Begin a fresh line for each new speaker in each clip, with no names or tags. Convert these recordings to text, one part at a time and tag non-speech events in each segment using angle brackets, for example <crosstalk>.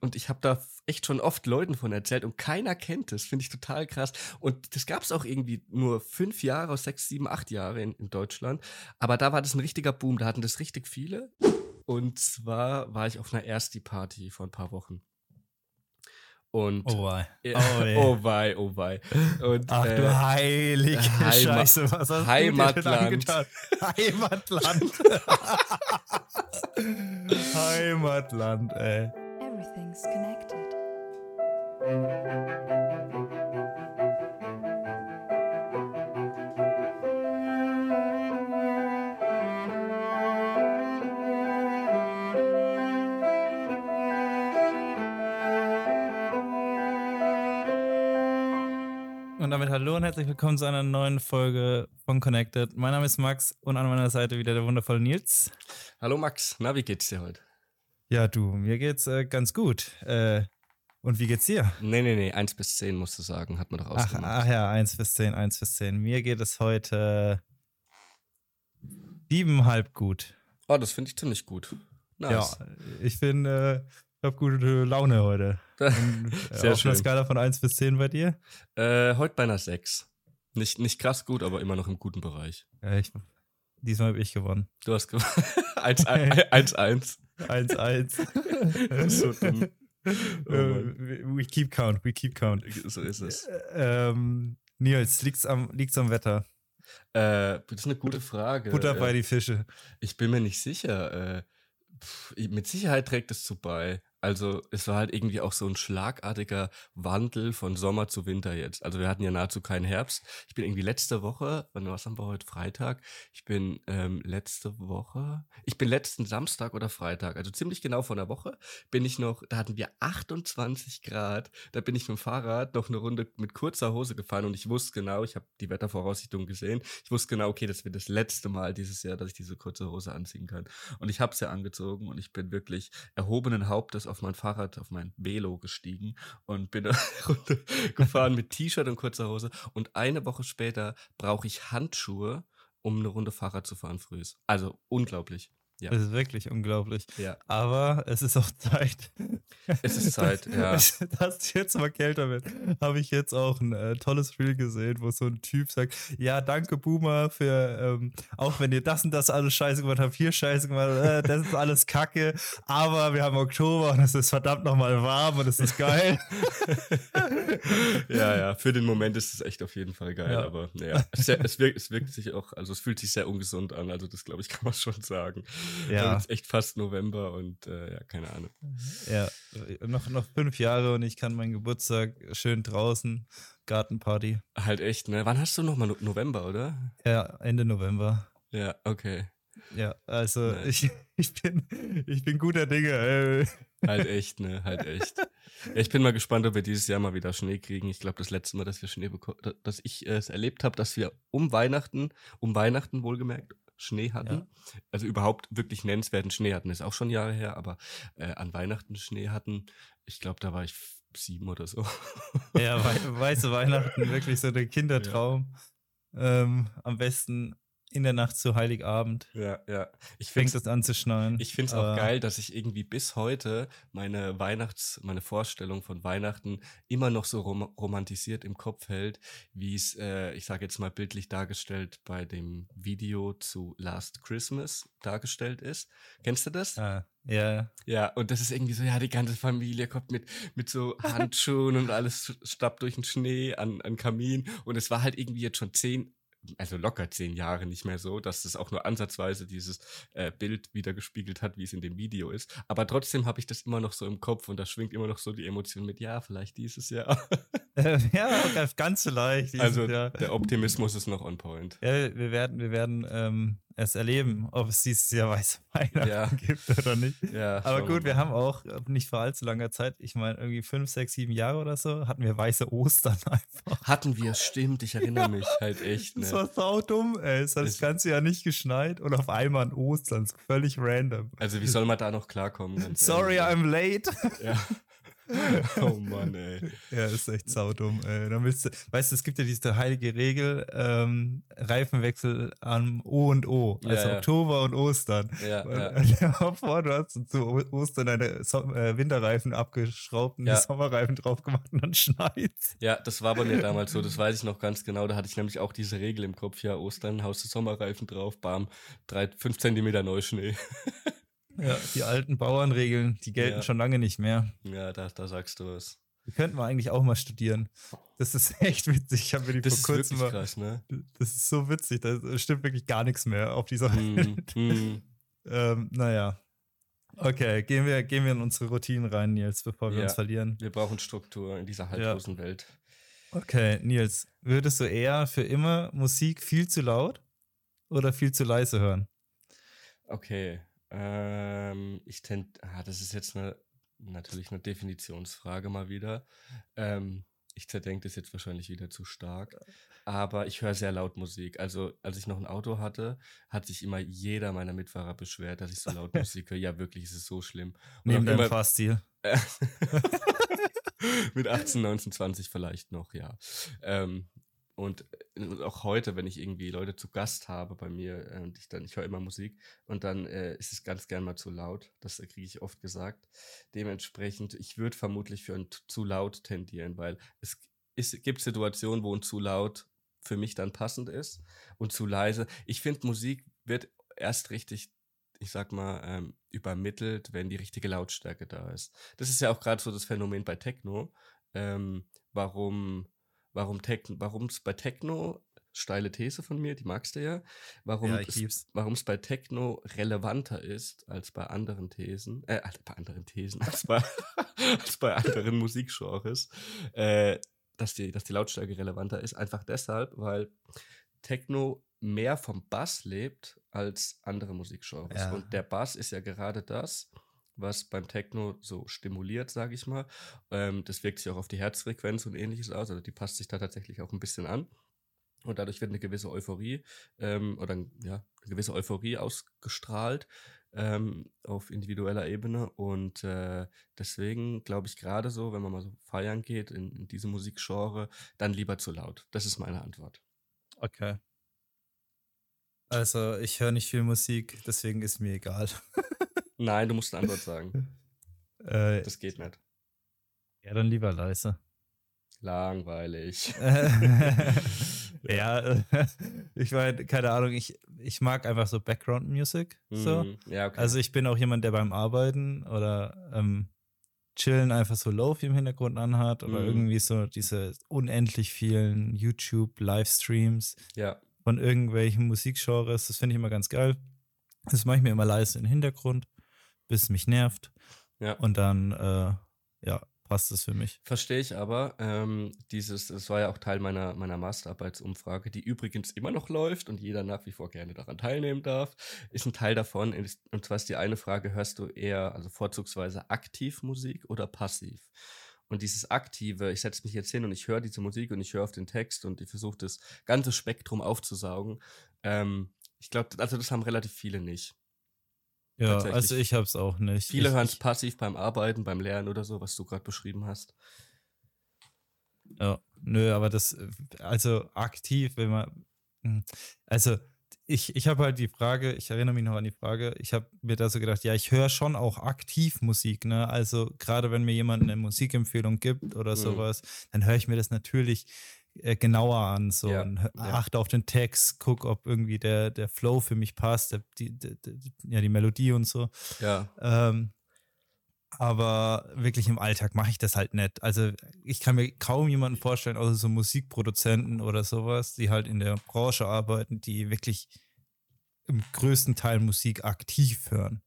und ich habe da echt schon oft Leuten von erzählt und keiner kennt es. Finde ich total krass. Und das gab es auch irgendwie nur fünf Jahre, sechs, sieben, acht Jahre in, in Deutschland. Aber da war das ein richtiger Boom. Da hatten das richtig viele. Und zwar war ich auf einer Ersti-Party vor ein paar Wochen. Und
oh wei.
Oh, yeah. <laughs> oh wei, oh wei. Und,
Ach äh, du heilige Heima Scheiße, was hast
Heimatland.
du dir Heimatland. <laughs> Heimatland, ey. Everything's connected. Und damit hallo und herzlich willkommen zu einer neuen Folge von Connected. Mein Name ist Max und an meiner Seite wieder der wundervolle Nils.
Hallo Max, na, wie geht's dir heute?
Ja, du, mir geht's äh, ganz gut. Äh, und wie geht's dir?
Nee, nee, nee, 1 bis 10 musst du sagen, hat man doch ausgemacht.
Ach, ach ja, 1 bis 10, 1 bis 10. Mir geht es heute siebenhalb gut.
Oh, das finde ich ziemlich gut.
Nice. Ja, ich bin, äh, ich habe gute Laune heute. <laughs> Und, äh, Sehr auf schön. einer Skala von 1 bis 10 bei dir?
Äh, heute bei einer 6. Nicht, nicht krass gut, aber immer noch im guten Bereich.
Ja, ich, diesmal habe ich gewonnen.
Du hast gewonnen. <laughs> 1-1. <laughs>
1-1. so dumm. <laughs> Oh we keep count, we keep count.
So ist es.
Ähm, Nils, liegt's am, liegt's am Wetter?
Äh, das ist eine gute Frage.
Butter bei äh, die Fische.
Ich bin mir nicht sicher. Äh, pff, mit Sicherheit trägt es zu bei. Also es war halt irgendwie auch so ein schlagartiger Wandel von Sommer zu Winter jetzt. Also wir hatten ja nahezu keinen Herbst. Ich bin irgendwie letzte Woche, wann was haben wir heute? Freitag. Ich bin ähm, letzte Woche, ich bin letzten Samstag oder Freitag, also ziemlich genau vor einer Woche, bin ich noch, da hatten wir 28 Grad. Da bin ich mit dem Fahrrad noch eine Runde mit kurzer Hose gefahren und ich wusste genau, ich habe die Wettervoraussichtung gesehen. Ich wusste genau, okay, das wird das letzte Mal dieses Jahr, dass ich diese kurze Hose anziehen kann. Und ich habe es ja angezogen und ich bin wirklich erhobenen Hauptes auf mein Fahrrad, auf mein Velo gestiegen und bin <laughs> Runde gefahren mit T-Shirt und kurzer Hose. Und eine Woche später brauche ich Handschuhe, um eine Runde Fahrrad zu fahren früh. Also unglaublich.
Ja. Das ist wirklich unglaublich.
Ja.
Aber es ist auch Zeit.
Es ist Zeit, <laughs> ja.
Dass es jetzt mal kälter wird. Habe ich jetzt auch ein äh, tolles Reel gesehen, wo so ein Typ sagt: Ja, danke, Boomer, für, ähm, auch wenn ihr das und das alles scheiße gemacht habt, hier scheiße gemacht, äh, das ist alles kacke. Aber wir haben Oktober und es ist verdammt nochmal warm und es ist geil. <laughs>
ja, ja, für den Moment ist es echt auf jeden Fall geil. Ja. Aber ja, es, es, wirkt, es wirkt sich auch, also es fühlt sich sehr ungesund an. Also, das glaube ich, <laughs> kann man schon sagen.
Ja.
Es ist echt fast November und äh, ja, keine Ahnung.
Ja, noch, noch fünf Jahre und ich kann meinen Geburtstag schön draußen, Gartenparty.
Halt echt, ne? Wann hast du nochmal November, oder?
Ja, Ende November.
Ja, okay.
Ja, also ich, ich, bin, ich bin guter Dinge. Ey.
Halt echt, ne? Halt echt. Ja, ich bin mal gespannt, ob wir dieses Jahr mal wieder Schnee kriegen. Ich glaube, das letzte Mal, dass wir Schnee bekommen, dass ich es erlebt habe, dass wir um Weihnachten, um Weihnachten wohlgemerkt, Schnee hatten. Ja. Also überhaupt wirklich nennenswerten Schnee hatten. Ist auch schon Jahre her, aber äh, an Weihnachten Schnee hatten. Ich glaube, da war ich sieben oder so.
Ja, we weiße <laughs> Weihnachten, wirklich so der Kindertraum. Ja. Ähm, am besten in der Nacht zu Heiligabend.
Ja, ja.
Ich fängt es an zu schneien.
Ich finde es auch geil, dass ich irgendwie bis heute meine Weihnachts-, meine Vorstellung von Weihnachten immer noch so rom romantisiert im Kopf hält, wie es, äh, ich sage jetzt mal bildlich dargestellt, bei dem Video zu Last Christmas dargestellt ist. Kennst du das?
Ah, ja.
Ja, und das ist irgendwie so, ja, die ganze Familie kommt mit, mit so <laughs> Handschuhen und alles stappt durch den Schnee an, an Kamin. Und es war halt irgendwie jetzt schon zehn, also locker zehn Jahre nicht mehr so, dass es auch nur ansatzweise dieses äh, Bild wieder gespiegelt hat, wie es in dem Video ist. Aber trotzdem habe ich das immer noch so im Kopf und da schwingt immer noch so die Emotion mit, ja, vielleicht dieses Jahr. <laughs>
ja, ganz leicht.
Also Jahr. der Optimismus ist noch on point.
Ja, wir werden, wir werden ähm, es erleben, ob es dieses Jahr weiße Weihnachten ja. <laughs> gibt oder nicht.
Ja,
Aber gut, wir haben auch nicht vor allzu langer Zeit, ich meine irgendwie fünf, sechs, sieben Jahre oder so, hatten wir weiße Ostern <laughs> einfach.
Hatten wir, stimmt, ich erinnere mich halt echt.
Ne? Das war saudumm, ey. Es hat das ganze Jahr nicht geschneit und auf einmal an Ostern, völlig random.
Also wie soll man da noch klarkommen?
Sorry, ehrlich. I'm late.
Ja. <laughs> <laughs> oh Mann, ey.
Ja, ist echt saudumm, ey. Dann willst du, weißt du, es gibt ja diese heilige Regel, ähm, Reifenwechsel am O und O, also
Ja.
Oktober und Ostern.
Ja,
Weil,
ja.
äh, <laughs> vor, du hast zu Ostern deine so äh, Winterreifen abgeschraubt und
Ja.
die Sommerreifen drauf gemacht und dann schneit's.
Ja, das war bei mir damals so, das weiß ich noch ganz genau. Da hatte ich nämlich auch diese Regel im Kopf, ja, Ostern, haust du Sommerreifen drauf, bam, drei, fünf Zentimeter Neuschnee. <laughs>
Ja, die alten Bauernregeln, die gelten
Ja.
schon lange nicht mehr.
Ja, da, da sagst du was.
Die könnten wir eigentlich auch mal studieren. Das ist <laughs> echt witzig. Ich habe mir die
Das
vor
ist
kurzem
wirklich
mal.
krass, ne?
Das ist so witzig. Da stimmt wirklich gar nichts mehr auf dieser
Hm,
Welt.
hm. <laughs>
Ähm, naja. Okay, gehen wir, gehen wir in unsere Routinen rein, Nils, bevor wir
Ja.
uns verlieren.
Wir brauchen Struktur in dieser haltlosen Welt.
Okay, Nils, würdest du eher für immer Musik viel zu laut oder viel zu leise hören?
Okay. Ähm, ich tend, ah, das ist jetzt eine, natürlich eine Definitionsfrage mal wieder. Ähm, ich zerdenke das jetzt wahrscheinlich wieder zu stark. Aber ich höre sehr laut Musik. Also, als ich noch ein Auto hatte, hat sich immer jeder meiner Mitfahrer beschwert, dass ich so laut <laughs> Musik höre. Ja, wirklich, es ist so schlimm. Und
Neben deinem Fahrstil. <laughs>
Mit 18, 19, 20 vielleicht noch, ja. Ähm, und äh, auch heute, wenn ich irgendwie Leute zu Gast habe bei mir äh, und ich dann, ich höre immer Musik und dann äh, ist es ganz gern mal zu laut. Das äh, kriege ich oft gesagt. Dementsprechend, ich würde vermutlich für ein zu laut tendieren, weil es ist, gibt Situationen, wo ein zu laut für mich dann passend ist und zu leise. Ich finde, Musik wird erst richtig, ich sag mal, ähm, übermittelt, wenn die richtige Lautstärke da ist. Das ist ja auch gerade so das Phänomen bei Techno. Ähm, warum, warum es bei Techno, steile These von mir, die magst du ja, warum
Ja,
es,
lieb's.
warum es bei Techno relevanter ist als bei anderen Thesen, äh, bei anderen Thesen, <laughs> als bei, als bei anderen <laughs> Musikgenres, äh, dass die, dass die Lautstärke relevanter ist, einfach deshalb, weil Techno mehr vom Bass lebt als andere Musikgenres.
Ja.
Und der Bass ist ja gerade das, was beim Techno so stimuliert, sage ich mal. Ähm, das wirkt sich auch auf die Herzfrequenz und ähnliches aus. Also die passt sich da tatsächlich auch ein bisschen an. Und dadurch wird eine gewisse Euphorie ähm, oder ja, eine gewisse Euphorie ausgestrahlt ähm, auf individueller Ebene. Und äh, deswegen glaube ich gerade so, wenn man mal so feiern geht in, in diesem Musikgenre, dann lieber zu laut. Das ist meine Antwort.
Okay. Also, ich höre nicht viel Musik, deswegen ist mir egal. <laughs>
Nein, du musst eine Antwort sagen. <laughs>
Äh,
Das geht nicht.
ja, dann lieber leise.
Langweilig. <laughs>
ja, <laughs> ich meine, keine Ahnung, ich, ich mag einfach so Background-Music. So.
Mhm. Ja, okay.
Also ich bin auch jemand, der beim Arbeiten oder ähm, Chillen einfach so Lofi im Hintergrund anhat oder
Mhm.
irgendwie so diese unendlich vielen YouTube-Livestreams
ja.
von irgendwelchen Musikgenres. Das finde ich immer ganz geil. Das mache ich mir immer leise den Hintergrund, bis es mich nervt.
Ja.
Und dann, äh, ja, passt es für mich.
Verstehe ich aber. Ähm, dieses, das war ja auch Teil meiner, meiner Masterarbeitsumfrage, die übrigens immer noch läuft und jeder nach wie vor gerne daran teilnehmen darf, ist ein Teil davon. Und zwar ist die eine Frage, hörst du eher, also vorzugsweise aktiv Musik oder passiv? Und dieses Aktive, ich setze mich jetzt hin und ich höre diese Musik und ich höre auf den Text und ich versuche das ganze Spektrum aufzusaugen. Ähm, ich glaube, also das haben relativ viele nicht.
Ja, also ich habe es auch nicht.
Viele hören es passiv beim Arbeiten, beim Lernen oder so, was du gerade beschrieben hast.
Ja, nö, aber das, also aktiv, wenn man, hm, also ich, ich habe halt die Frage, ich erinnere mich noch an die Frage, ich habe mir da so gedacht, ja, ich höre schon auch aktiv Musik, ne? Also gerade wenn mir jemand eine Musikempfehlung gibt oder
Mhm.
sowas, dann höre ich mir das natürlich äh, genauer an, so
Ja,
und hö-
ja.
achte auf den Text, guck, ob irgendwie der, der Flow für mich passt, der, die, die, die, ja, die Melodie und so.
Ja,
Ähm, aber wirklich im Alltag mache ich das halt nicht. Also ich kann mir kaum jemanden vorstellen, außer so Musikproduzenten oder sowas, die halt in der Branche arbeiten, die wirklich im größten Teil Musik aktiv hören.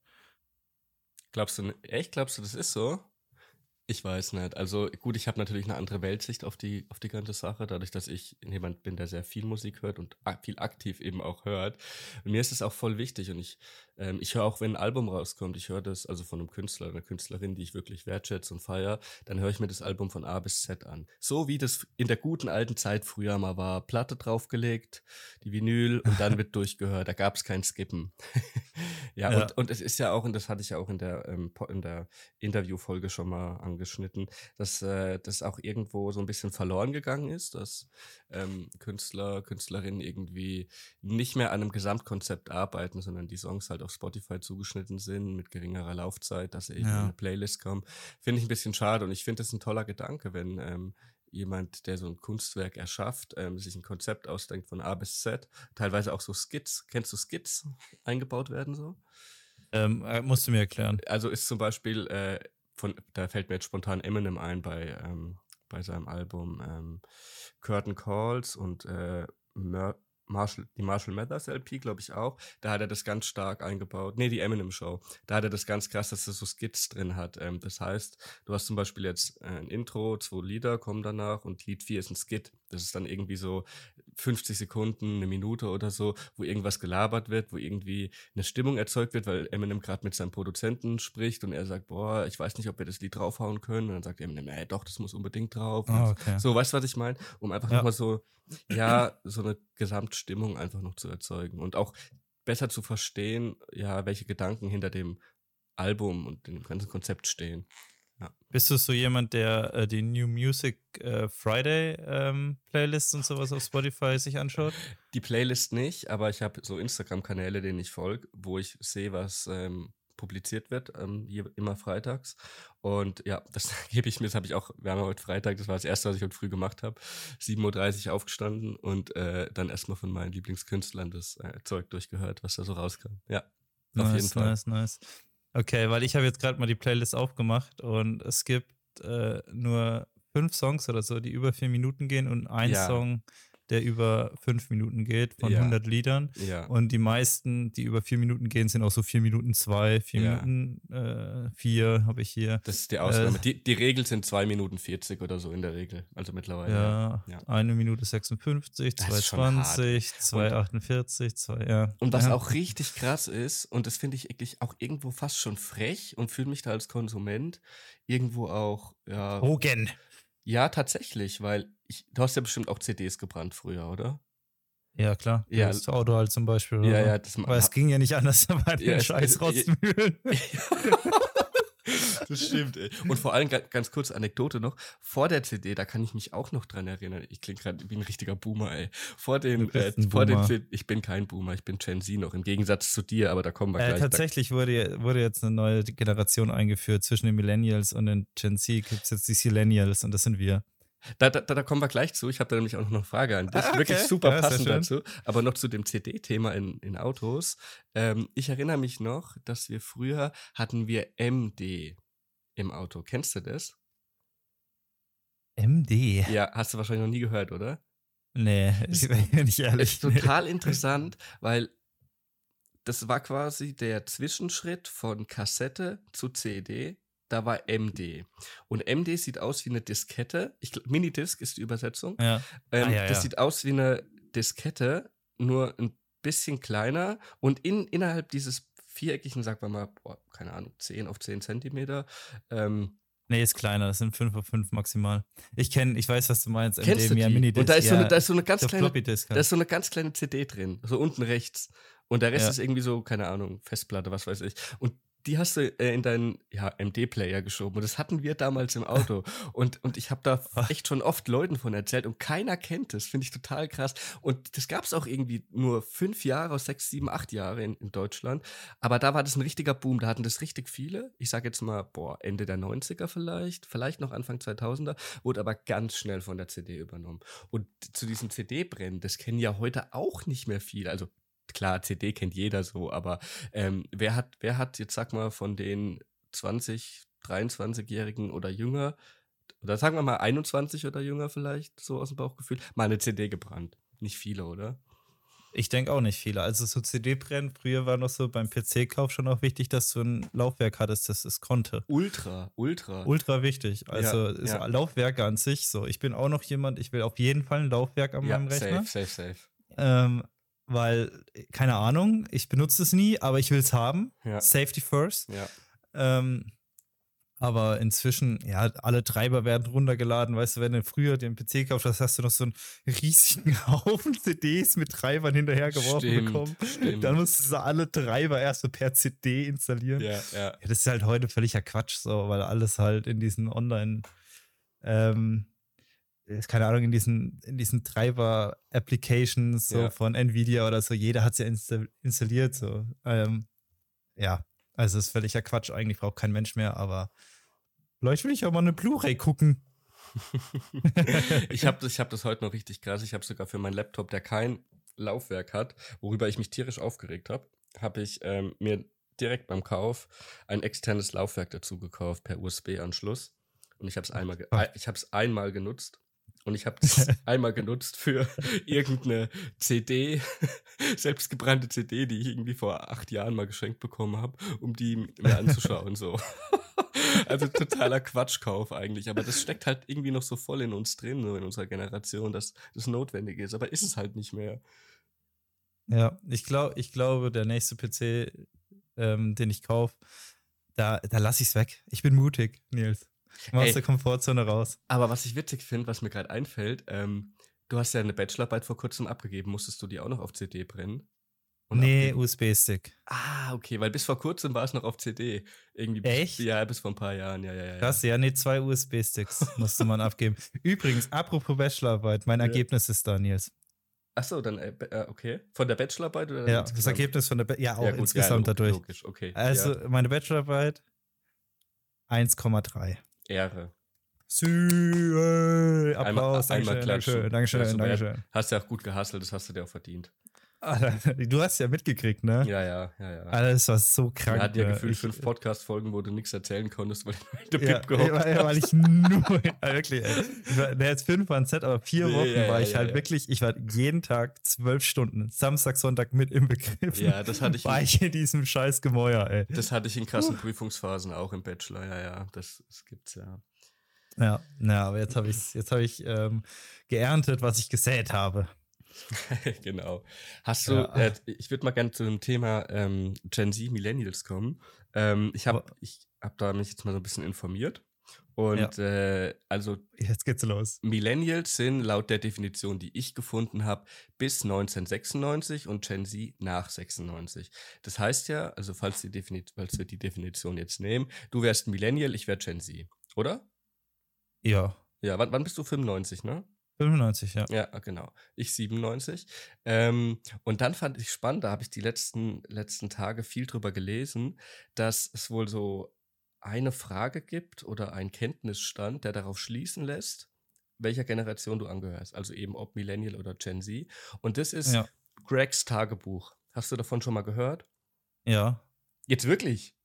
Glaubst du, echt glaubst du, das ist so? Ich weiß nicht. Also gut, ich habe natürlich eine andere Weltsicht auf die, auf die ganze Sache, dadurch, dass ich jemand bin, der sehr viel Musik hört und viel aktiv eben auch hört. Und mir ist es auch voll wichtig und ich, ähm, ich höre auch, wenn ein Album rauskommt, ich höre das also von einem Künstler, einer Künstlerin, die ich wirklich wertschätze und feiere, dann höre ich mir das Album von A bis Z an. So wie das in der guten alten Zeit früher mal war. Platte draufgelegt, die Vinyl und dann wird <laughs> durchgehört. Da gab es kein Skippen. <laughs> ja,
Ja.
Und, und es ist ja auch, und das hatte ich ja auch in der, ähm, in der Interviewfolge schon mal angeschnitten, dass äh, das auch irgendwo so ein bisschen verloren gegangen ist, dass ähm, Künstler, Künstlerinnen irgendwie nicht mehr an einem Gesamtkonzept arbeiten, sondern die Songs halt auf Spotify zugeschnitten sind mit geringerer Laufzeit, dass sie eben ja. in eine Playlist kommen. Finde ich ein bisschen schade und ich finde das ein toller Gedanke, wenn ähm, jemand, der so ein Kunstwerk erschafft, ähm, sich ein Konzept ausdenkt von A bis Z, teilweise auch so Skits, kennst du Skits, eingebaut werden so?
Ähm, äh, musst du mir erklären.
Also ist zum Beispiel, äh, von, da fällt mir jetzt spontan Eminem ein bei, ähm, bei seinem Album ähm, Curtain Calls und äh, Mer Marshall, die Marshall Mathers LP, glaube ich auch. Da hat er das ganz stark eingebaut. Nee, die Eminem Show. Da hat er das ganz krass, dass er so Skits drin hat. Ähm, das heißt, du hast zum Beispiel jetzt äh, ein Intro, zwei Lieder kommen danach und Lied 4 ist ein Skit. Das ist dann irgendwie so 50 Sekunden, eine Minute oder so, wo irgendwas gelabert wird, wo irgendwie eine Stimmung erzeugt wird, weil Eminem gerade mit seinem Produzenten spricht und er sagt, boah, ich weiß nicht, ob wir das Lied draufhauen können. Und dann sagt Eminem, ey, doch, das muss unbedingt drauf. Oh, okay. So, weißt du, was ich meine? Um einfach ja. nochmal so, ja, so eine Gesamtstimmung einfach noch zu erzeugen und auch besser zu verstehen, ja, welche Gedanken hinter dem Album und dem ganzen Konzept stehen.
Ja. Bist du so jemand, der äh, die New Music äh, Friday ähm, Playlists und sowas auf Spotify sich anschaut?
Die Playlist nicht, aber ich habe so Instagram-Kanäle, denen ich folge, wo ich sehe, was ähm, publiziert wird, ähm, immer freitags. Und ja, <laughs> das gebe ich mir, das habe ich auch, wir haben heute Freitag, das war das erste, was ich heute früh gemacht habe. 7.30 Uhr aufgestanden und äh, dann erstmal von meinen Lieblingskünstlern das äh, Zeug durchgehört, was da so rauskam. Ja,
nice, auf jeden Fall. Nice, nice. Okay, weil ich habe jetzt gerade mal die Playlist aufgemacht und es gibt äh, nur fünf Songs oder so, die über vier Minuten gehen und ein ja. Song, der über fünf Minuten geht von ja. 100 Liedern. Ja. Und die meisten, die über vier Minuten gehen, sind auch so vier Minuten zwei, vier ja. Minuten äh, vier habe ich hier.
Das ist die Ausnahme. Äh, die, die Regel sind zwei Minuten 40 oder so in der Regel. Also mittlerweile.
Ja, eine Minute 56, 220, 248, zwei, ja.
Und was auch richtig krass ist, und das finde ich eigentlich auch irgendwo fast schon frech und fühle mich da als Konsument irgendwo auch, ja.
Hogan.
Ja, tatsächlich, weil ich, du hast ja bestimmt auch CDs gebrannt früher, oder?
Ja, klar.
Ja.
Das Auto halt zum Beispiel. Oder?
Ja, ja. Das
Weil es ging ja nicht anders, <laughs> da waren ja, scheiß Rotzmühlen. Ja. <laughs>
Das stimmt, ey. Und vor allem, ganz kurz Anekdote noch, vor der CD, da kann ich mich auch noch dran erinnern, ich klinge gerade wie ein richtiger Boomer, ey. Vor den, äh, vor Boomer. den, ich bin kein Boomer, ich bin Gen Z noch, im Gegensatz zu dir, aber da kommen wir äh, gleich.
Tatsächlich wurde, wurde jetzt eine neue Generation eingeführt, zwischen den Millennials und den Gen Z gibt es jetzt die Sillennials und das sind wir.
Da, da, da, kommen wir gleich zu. Ich habe da nämlich auch noch eine Frage an dich. Ah, okay. Wirklich super ja, passend dazu. Aber noch zu dem CD-Thema in, in Autos. Ähm, ich erinnere mich noch, dass wir früher hatten wir MD im Auto. Kennst du das?
MD?
Ja, hast du wahrscheinlich noch nie gehört, oder?
Nee, <laughs> ich bin nicht ehrlich.
Ist total interessant, weil das war quasi der Zwischenschritt von Kassette zu CD. Da war MD. Und MD sieht aus wie eine Diskette. Ich, Minidisc ist die Übersetzung.
Ja.
Ähm,
ah, ja,
das
ja.
sieht aus wie eine Diskette, nur ein bisschen kleiner. Und in, innerhalb dieses viereckigen, sagen wir mal, boah, keine Ahnung, 10 auf 10 Zentimeter. Ähm,
Nee, ist kleiner, das sind 5 auf 5 maximal. Ich kenne, ich weiß, was du meinst.
Kennst MD, du die? Minidisc. Und da ist, so eine, da ist so eine ganz kleine, da ist so eine ganz kleine CD drin, so unten rechts. Und der Rest ist irgendwie so, keine Ahnung, Festplatte, was weiß ich. Und die hast du äh, in deinen ja, MD-Player geschoben. Und das hatten wir damals im Auto. <laughs> Und, und ich habe da echt schon oft Leuten von erzählt und keiner kennt es. Finde ich total krass. Und das gab es auch irgendwie nur fünf Jahre, sechs, sieben, acht Jahre in, in Deutschland. Aber da war das ein richtiger Boom. Da hatten das richtig viele. Ich sage jetzt mal, boah, Ende der 90er vielleicht, vielleicht noch Anfang 2000er, wurde aber ganz schnell von der CD übernommen. Und zu diesem CD-Brennen, das kennen ja heute auch nicht mehr viele. Also klar, CD kennt jeder so, aber ähm, wer hat, wer hat jetzt sag mal von den 20, 23-Jährigen oder jünger, oder sagen wir mal 21 oder jünger vielleicht, so aus dem Bauchgefühl, mal eine CD gebrannt? Nicht viele, oder?
Ich denke auch nicht viele. Also so CD-Brennen, früher war noch so beim PC-Kauf schon auch wichtig, dass du ein Laufwerk hattest, das es konnte.
Ultra, ultra.
Ultra wichtig. Also ja, ja. Laufwerke an sich so. Ich bin auch noch jemand, ich will auf jeden Fall ein Laufwerk an ja, meinem Rechner.
Safe, safe, safe.
Ähm, weil, keine Ahnung, ich benutze es nie, aber ich will es haben. Ja. Safety first.
Ja.
Ähm, Aber inzwischen, ja, alle Treiber werden runtergeladen. Weißt du, wenn du früher den PC gekauft hast, hast du noch so einen riesigen <laughs> Haufen CDs mit Treibern hinterhergeworfen
Stimmt,
bekommen.
stimmt.
Dann musstest du alle Treiber erst so per CD installieren.
Ja, ja.
Ja, das ist halt heute völliger Quatsch, so, weil alles halt in diesen Online, ähm, keine Ahnung, in diesen, in diesen Treiber-Applications so
Ja.
von Nvidia oder so, jeder hat es ja insta installiert, so. Ähm, ja, also ist völliger Quatsch, eigentlich braucht kein Mensch mehr, aber vielleicht will ich auch mal eine Blu-ray gucken. <laughs>
ich habe das, ich hab das heute noch richtig krass. Ich habe sogar für meinen Laptop, der kein Laufwerk hat, worüber ich mich tierisch aufgeregt habe, habe ich ähm, mir direkt beim Kauf ein externes Laufwerk dazu gekauft per USB-Anschluss. Und ich habe es einmal, ge ich habe es einmal genutzt. Und ich habe es <laughs> einmal genutzt für <laughs> irgendeine CD, <laughs> selbstgebrannte CD, die ich irgendwie vor acht Jahren mal geschenkt bekommen habe, um die mir anzuschauen. so. Also totaler Quatschkauf eigentlich. Aber das steckt halt irgendwie noch so voll in uns drin, so in unserer Generation, dass das notwendig ist. Aber ist es halt nicht mehr.
Ja, ich, glaub, ich glaube, der nächste PC, ähm, den ich kaufe, da, da lasse ich es weg. Ich bin mutig, Nils. Mach aus der Komfortzone raus.
Aber was ich witzig finde, was mir gerade einfällt, ähm, du hast ja eine Bachelorarbeit vor kurzem abgegeben. Musstest du die auch noch auf CD brennen? Und
Nee? USB-Stick.
Ah, okay, weil bis vor kurzem war es noch auf CD. Irgendwie
Echt?
Ja, bis vor ein paar Jahren, ja, ja, ja.
Krass, ja, nee, zwei USB-Sticks <laughs> musste man abgeben. Übrigens, apropos Bachelorarbeit, mein
Ja.
Ergebnis ist da, Nils.
Achso, dann, äh, äh, okay. Von der Bachelorarbeit oder
Ja, das
insgesamt?
Ergebnis von der, Ba- ja, auch
Ja, gut,
insgesamt
ja, log-
dadurch.
Logisch, okay.
Also, meine Bachelorarbeit 1,3.
Ehre.
Applaus,
einmal
Dankeschön,
klatschen.
Dankeschön, Dankeschön. Dankeschön.
Hast ja auch gut gehasselt, das hast du dir auch verdient.
Alter, Du hast ja mitgekriegt, ne?
Ja, ja, ja, ja.
Alter, das war so krank.
Wir hatten ja gefühlt
Ich-
fünf Podcast-Folgen, wo du nichts erzählen konntest, weil du der
Ja,
Pip gehockt
weil, weil
hast.
ich nur, <laughs> ja, wirklich, ey. Ne, jetzt fünf waren Set, aber vier
Ja,
Wochen
ja,
war ich halt wirklich, ich war jeden Tag zwölf Stunden, Samstag, Sonntag mit im Begriff.
Ja, das hatte ich,
War ich in diesem scheiß Gemäuer, ey.
das hatte ich in krassen Prüfungsphasen auch im Bachelor, ja, ja, das, das gibt's ja.
Ja, na, aber jetzt habe ich, jetzt habe ich ähm, geerntet, was ich gesät habe. <laughs>
genau. Hast du,
Ja.
äh, ich würde mal gerne zu dem Thema ähm, Gen Z Millennials kommen. Ähm, ich habe ich hab da mich jetzt mal so ein bisschen informiert. Und äh, also
Jetzt geht's los.
Millennials sind laut der Definition, die ich gefunden habe, bis 1996 und Gen Z nach 96. Das heißt ja, also falls, die falls wir die Definition jetzt nehmen, du wärst Millennial, ich wäre Gen Z, oder?
Ja,
Ja, wann, wann bist du 95, ne?
95, ja.
Ja, genau. Ich 97. Ähm, und dann fand ich spannend, da habe ich die letzten, letzten Tage viel drüber gelesen, dass es wohl so eine Frage gibt oder ein Kenntnisstand, der darauf schließen lässt, welcher Generation du angehörst. Also eben ob Millennial oder Gen Z. Und das ist
Ja.
Gregs Tagebuch. Hast du davon schon mal gehört?
Ja.
Jetzt wirklich?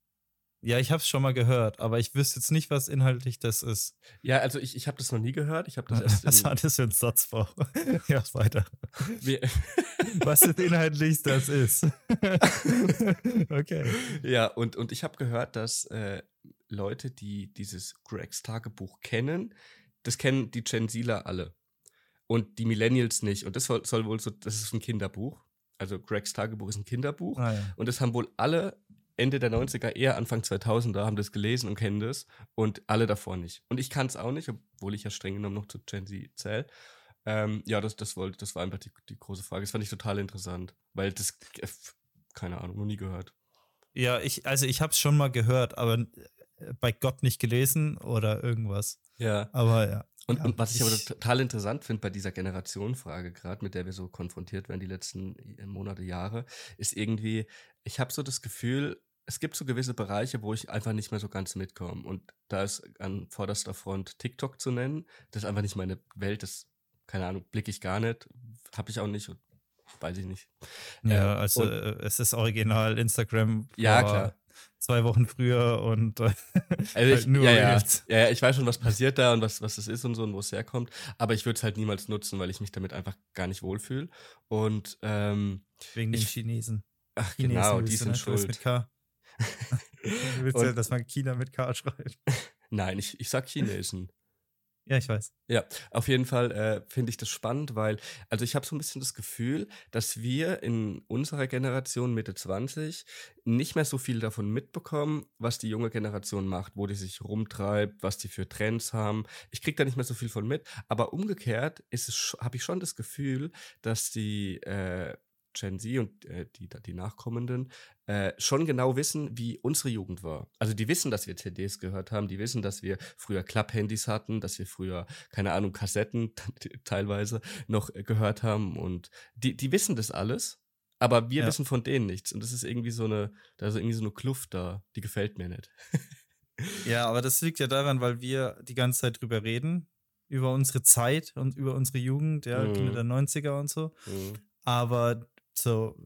Ja, ich habe es schon mal gehört, aber ich wüsste jetzt nicht, was inhaltlich das ist.
Ja, also ich, ich habe das noch nie gehört. Ich habe das <laughs> erst
Was war das für ein Satzbau? <laughs> ja, weiter.
wir, <laughs>
Was jetzt inhaltlich das ist. okay.
Ja, und, und ich habe gehört, dass äh, Leute, die dieses Gregs Tagebuch kennen, das kennen die Gen Zler alle. Und die Millennials nicht. Und das soll, soll wohl so, das ist ein Kinderbuch. Also Gregs Tagebuch ist ein Kinderbuch.
Ah, ja.
Und das haben wohl alle Ende der 90er, eher Anfang 2000er, haben das gelesen und kennen das. Und alle davor nicht. Und ich kann es auch nicht, obwohl ich ja streng genommen noch zu Gen Z zähle. Ähm, ja, das, das, wollte, das war einfach die, die große Frage. Das fand ich total interessant. Weil das, äh, keine Ahnung, noch nie gehört.
ja, ich, also ich habe es schon mal gehört, aber äh, bei Gott nicht gelesen oder irgendwas.
Ja.
Aber ja.
Und,
Ja,
und was ich, aber
ich-
total interessant finde bei dieser Generationenfrage gerade, mit der wir so konfrontiert werden die letzten äh, Monate, Jahre, ist irgendwie, ich habe so das Gefühl, es gibt so gewisse Bereiche, wo ich einfach nicht mehr so ganz mitkomme. Und da ist an vorderster Front TikTok zu nennen. Das ist einfach nicht meine Welt, das, keine Ahnung, blicke ich gar nicht, habe ich auch nicht und weiß ich nicht.
Ja,
Ähm,
also äh, es ist original Instagram
Ja, klar.
zwei Wochen früher und äh,
Also ich,
halt nur
ja, ja, ja, ich weiß schon, was passiert da und was, was das ist und so und wo es herkommt, aber ich würde es halt niemals nutzen, weil ich mich damit einfach gar nicht wohlfühle. Und ähm,
wegen den
Ich-
Chinesen.
ach
Chinesen
genau, die sind
ne?
Schuld.
Du willst
Und-
ja, dass man China mit K schreibt. <laughs>
Nein, ich, ich sag Chinesen.
Ja, ich weiß.
Ja, auf jeden Fall äh, finde ich das spannend, weil, also ich habe so ein bisschen das Gefühl, dass wir in unserer Generation Mitte 20 nicht mehr so viel davon mitbekommen, was die junge Generation macht, wo die sich rumtreibt, was die für Trends haben. Ich kriege da nicht mehr so viel von mit, aber umgekehrt habe ich schon das Gefühl, dass die äh, Gen Z und äh, die, die Nachkommenden äh, schon genau wissen, wie unsere Jugend war. Also die wissen, dass wir CDs gehört haben, die wissen, dass wir früher Klapphandys hatten, dass wir früher, keine Ahnung, Kassetten <laughs> teilweise noch äh, gehört haben und die, die wissen das alles, aber wir ja. wissen von denen nichts. Und das ist irgendwie so eine, da ist irgendwie so eine Kluft da, die gefällt mir nicht. <laughs>
ja, aber das liegt ja daran, weil wir die ganze Zeit drüber reden, über unsere Zeit und über unsere Jugend, ja, mhm. der 90er und so. Mhm. Aber so,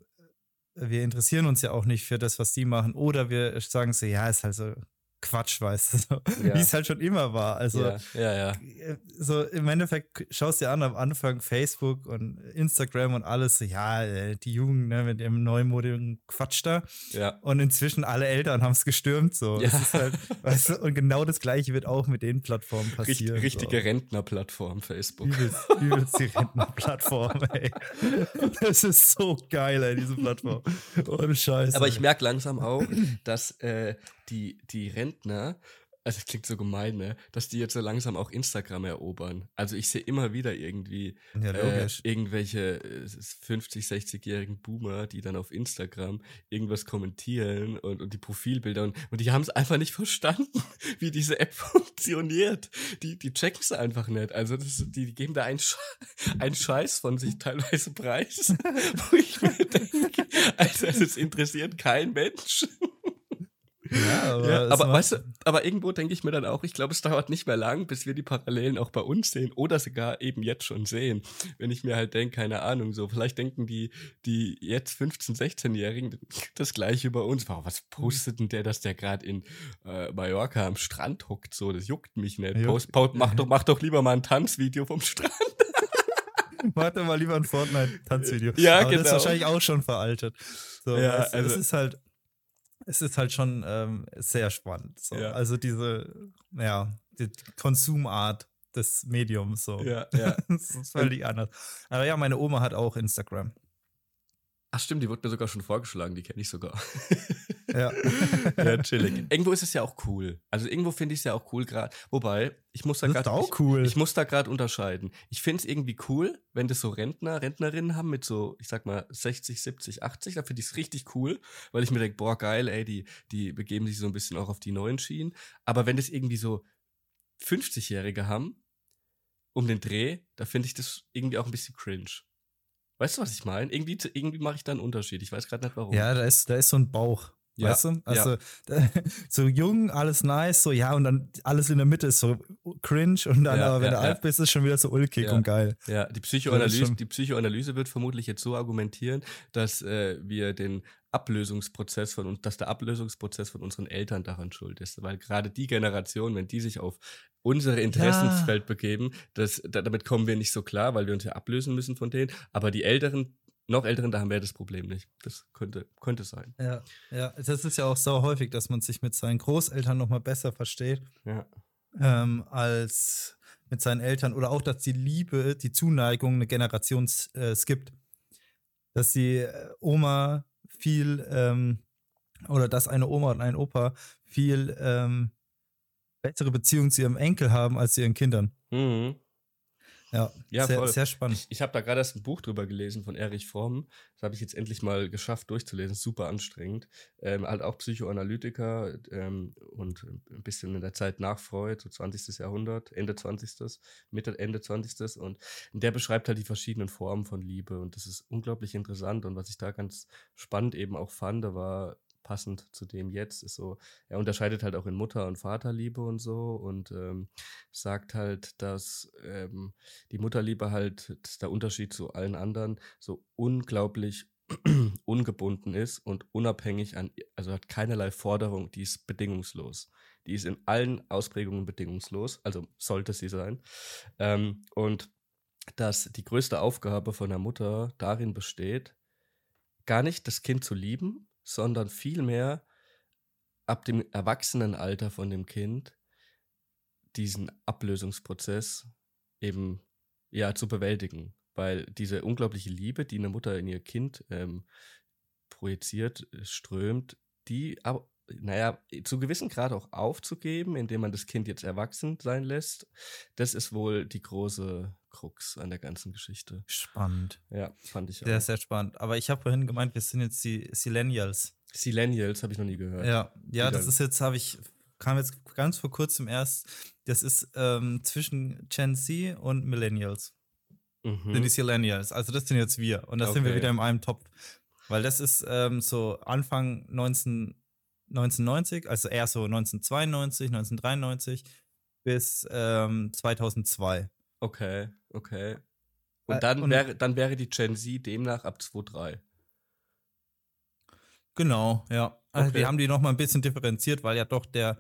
wir interessieren uns ja auch nicht für das, was die machen. Oder wir sagen so, ja, ist halt so Quatsch, weißt du, so, ja. wie es halt schon immer war. Also,
ja, ja, ja.
Äh, so im Endeffekt schaust du dir an, am Anfang Facebook und Instagram und alles, so, ja, äh, die Jugend ne, mit dem neumodigen Quatsch da.
Ja.
Und inzwischen alle Eltern haben es gestürmt, so. Ja. Halt, weißt du, und genau das Gleiche wird auch mit den Plattformen passieren.
Richt, richtige so. Rentnerplattform, Facebook.
Übelst, übelst die Rentnerplattform, <laughs> ey. Das ist so geil, ey, diese Plattform. Ohne Scheiße.
Aber ich merke langsam auch, dass äh, die, die Rentner, also das klingt so gemein, ne, dass die jetzt so langsam auch Instagram erobern. Also ich sehe immer wieder irgendwie
ja,
äh, irgendwelche 50, äh, 60-jährigen Boomer, die dann auf Instagram irgendwas kommentieren und, und die Profilbilder und, und die haben es einfach nicht verstanden, <laughs> wie diese App funktioniert. Die, die checken es einfach nicht. Also das, die, die geben da einen, Sch einen Scheiß von sich teilweise preis, <laughs> wo ich mir denke, also es interessiert kein Mensch. <laughs>
Ja, aber,
ja, aber weißt du, aber irgendwo denke ich mir dann auch, ich glaube, es dauert nicht mehr lang, bis wir die Parallelen auch bei uns sehen oder sogar eben jetzt schon sehen. Wenn ich mir halt denke, keine Ahnung, so, vielleicht denken die, die jetzt 15-, 16-Jährigen das gleiche über uns. Wow, was postet denn der, dass der gerade in äh, Mallorca am Strand hockt? So, das juckt mich nicht. Post, post, mach, doch, mach doch lieber mal ein Tanzvideo vom Strand. <laughs>
Warte mal lieber ein Fortnite-Tanzvideo.
Ja,
Aber
genau.
Das ist wahrscheinlich auch schon veraltet. So,
ja,
es, also, es ist halt, es ist halt schon ähm, sehr spannend. So. Ja. Also diese, ja, die Konsumart des Mediums. So.
Ja, <laughs> ja.
das ist völlig anders. Aber ja, meine Oma hat auch Instagram.
Ach stimmt, die wurde mir sogar schon vorgeschlagen, die kenne ich sogar. <laughs>
ja. <laughs>
ja, chillig. Irgendwo ist es ja auch cool. Also irgendwo finde ich es ja auch cool gerade. Wobei, ich muss da gerade
cool.
Ich, ich muss da gerade unterscheiden. Ich finde es irgendwie cool, wenn das so Rentner, Rentnerinnen haben mit so, ich sag mal 60, 70, 80, da finde ich es richtig cool, weil ich mir denke, boah, geil, ey, die die begeben sich so ein bisschen auch auf die neuen Schienen, aber wenn das irgendwie so 50-jährige haben um den Dreh, da finde ich das irgendwie auch ein bisschen cringe. Weißt du, was ich meine? Irgendwie, irgendwie mache ich da einen Unterschied. Ich weiß gerade nicht warum.
Ja, da ist, da ist so ein Bauch. Ja, weißt du? Also ja. <laughs> so jung, alles nice, so ja, und dann alles in der Mitte ist so cringe und dann, ja, aber wenn du alt bist, ist es schon wieder so ulkig und geil.
Ja, die Psychoanalyse, die Psychoanalyse wird vermutlich jetzt so argumentieren, dass äh, wir den Ablösungsprozess von uns, dass der Ablösungsprozess von unseren Eltern daran schuld ist. Weil gerade die Generation, wenn die sich auf unsere Interessensfeld ja. begeben, das, da, damit kommen wir nicht so klar, weil wir uns ja ablösen müssen von denen. Aber die Älteren, noch Älteren, da haben wir das Problem nicht. Das könnte, könnte sein.
Ja, ja, das ist ja auch so häufig, dass man sich mit seinen Großeltern noch mal besser versteht.
Ja.
Ähm, als mit seinen Eltern oder auch, dass die Liebe, die Zuneigung eine Generation äh, skippt. Dass die äh, Oma viel ähm, oder dass eine Oma und ein Opa viel ähm, bessere Beziehung zu ihrem Enkel haben als zu ihren Kindern.
Mhm.
Ja, ja sehr, sehr spannend.
Ich, ich habe da gerade erst ein Buch drüber gelesen von Erich Fromm. Das habe ich jetzt endlich mal geschafft durchzulesen. Super anstrengend. Ähm, halt auch Psychoanalytiker ähm, und ein bisschen in der Zeit nach Freud, so 20. Jahrhundert, Ende 20., Mitte, Ende 20. Und der beschreibt halt die verschiedenen Formen von Liebe. Und das ist unglaublich interessant. Und was ich da ganz spannend eben auch fand, war passend zu dem jetzt ist so, er unterscheidet halt auch in Mutter- und Vaterliebe und so und ähm, sagt halt, dass ähm, die Mutterliebe halt der Unterschied zu allen anderen so unglaublich <clears throat> ungebunden ist und unabhängig an, also hat keinerlei Forderung, die ist bedingungslos. Die ist in allen Ausprägungen bedingungslos, also sollte sie sein. Ähm, und dass die größte Aufgabe von der Mutter darin besteht, gar nicht das Kind zu lieben, sondern vielmehr ab dem Erwachsenenalter von dem Kind diesen Ablösungsprozess eben ja zu bewältigen. Weil diese unglaubliche Liebe, die eine Mutter in ihr Kind ähm, projiziert, äh, strömt, die aber, naja, zu gewissen Grad auch aufzugeben, indem man das Kind jetzt erwachsen sein lässt, das ist wohl die große Krux an der ganzen Geschichte.
Spannend.
Ja, fand ich auch.
Sehr, sehr spannend. Aber ich habe vorhin gemeint, wir sind jetzt die Silenials.
Silenials habe ich noch nie gehört.
Ja, ja, das ist jetzt, habe ich, kam jetzt ganz vor kurzem erst, das ist ähm, zwischen Gen Z und Millennials.
Mhm.
Sind die Silenials. Also das sind jetzt wir. Und das sind wir
Okay.
wieder in einem Topf. Weil das ist ähm, so Anfang 19, 1990, also eher so 1992, 1993 bis ähm, 2002.
Okay, okay.
Äh,
Und dann,
und-
wäre, dann wäre die Gen Z demnach ab 2.3.
Genau, ja. Also
Okay.
die haben die noch mal ein bisschen differenziert, weil ja doch der,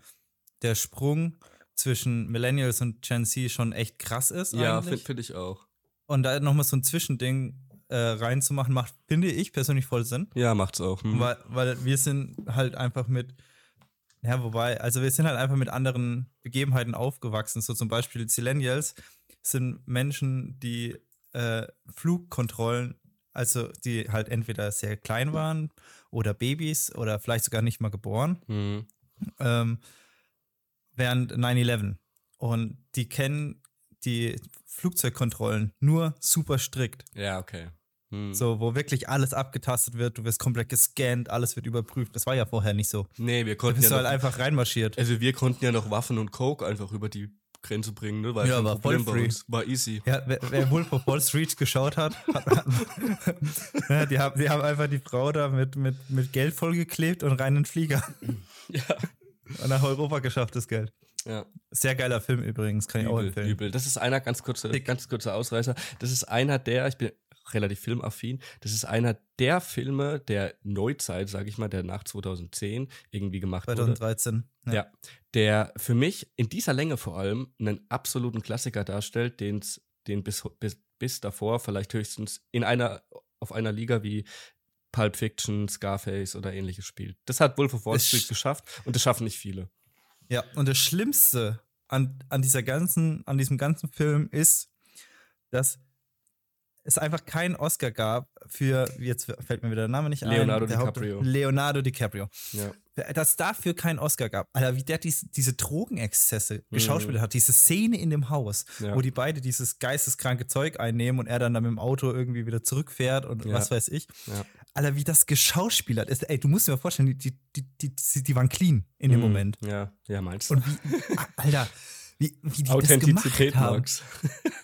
der Sprung zwischen Millennials und Gen Z schon echt krass ist.
Ja, finde find ich auch.
Und da noch mal so ein Zwischending äh, reinzumachen, macht, finde ich persönlich voll Sinn.
Ja, macht's auch. Hm.
Weil, weil wir sind halt einfach mit, ja, wobei, also wir sind halt einfach mit anderen Begebenheiten aufgewachsen. So zum Beispiel Zillennials sind Menschen, die äh, Flugkontrollen, also die halt entweder sehr klein waren oder Babys oder vielleicht sogar nicht mal geboren,
Hm.
ähm, während 9-11. Und die kennen die Flugzeugkontrollen nur super strikt.
Ja, okay. Hm.
So, wo wirklich alles abgetastet wird, du wirst komplett gescannt, alles wird überprüft. Das war ja vorher nicht so.
Nee, wir
Da
konnten
bist
ja
du
noch,
halt einfach reinmarschiert.
also wir konnten ja noch Waffen und Coke einfach über die Grenze bringen, ne? War
Ja, war voll free.
War easy.
Ja, wer, wer Wolf of Wall Street geschaut hat, hat, <laughs> hat die, haben, die haben einfach die Frau da mit, mit, mit Geld vollgeklebt und rein in den Flieger.
Ja.
Und nach Europa geschafft, das Geld.
ja.
Sehr geiler Film übrigens, kann ich auch
Übel,
empfehlen.
übel. Das ist einer, ganz kurzer, ganz kurzer Ausreißer. Das ist einer der, ich bin relativ filmaffin, das ist einer der Filme der Neuzeit, sage ich mal, der nach 2010 irgendwie gemacht wurde.
2013.
Ja. der für mich in dieser Länge vor allem einen absoluten Klassiker darstellt, den's, den bis, bis, bis davor vielleicht höchstens in einer, auf einer Liga wie Pulp Fiction, Scarface oder ähnliches spielt. Das hat Wolf of Wall Street
sch-
geschafft und das schaffen nicht viele.
Ja, und das Schlimmste an, an dieser ganzen, an diesem ganzen Film ist, dass es einfach keinen Oscar gab für, jetzt fällt mir wieder der Name nicht ein.
Leonardo
der Haupt-
DiCaprio.
Leonardo DiCaprio.
Ja.
Dass dafür keinen Oscar gab. Alter, wie der dies, diese Drogenexzesse
Mhm.
geschauspielt hat, diese Szene in dem Haus,
Ja.
wo die beide dieses geisteskranke Zeug einnehmen und er dann, dann mit dem Auto irgendwie wieder zurückfährt und
Ja.
was weiß ich.
Ja.
Alter, wie das geschauspielert ist. Ey, du musst dir mal vorstellen, die, die, die, die, die, die waren clean in dem
Mhm.
Moment.
Ja, ja, meinst du?
Und wie, <laughs> Alter, wie, wie die das
Authentizität,
gemacht haben.
Max.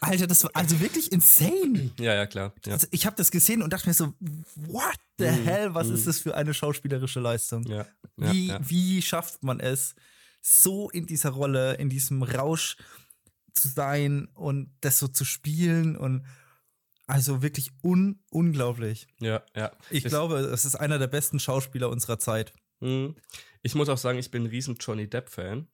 Alter, das war also wirklich insane.
Ja, ja, klar. Ja.
Also ich habe das gesehen und dachte mir so, what the
Mhm,
hell, was
mhm.
ist das für eine schauspielerische Leistung?
Ja, ja,
wie, schafft man es, so in dieser Rolle, in diesem Rausch zu sein und das so zu spielen und also wirklich un unglaublich.
ja, ja.
Ich
Das-
glaube, es ist einer der besten Schauspieler unserer Zeit.
Mhm. Ich muss auch sagen, ich bin ein riesen Johnny Depp-Fan.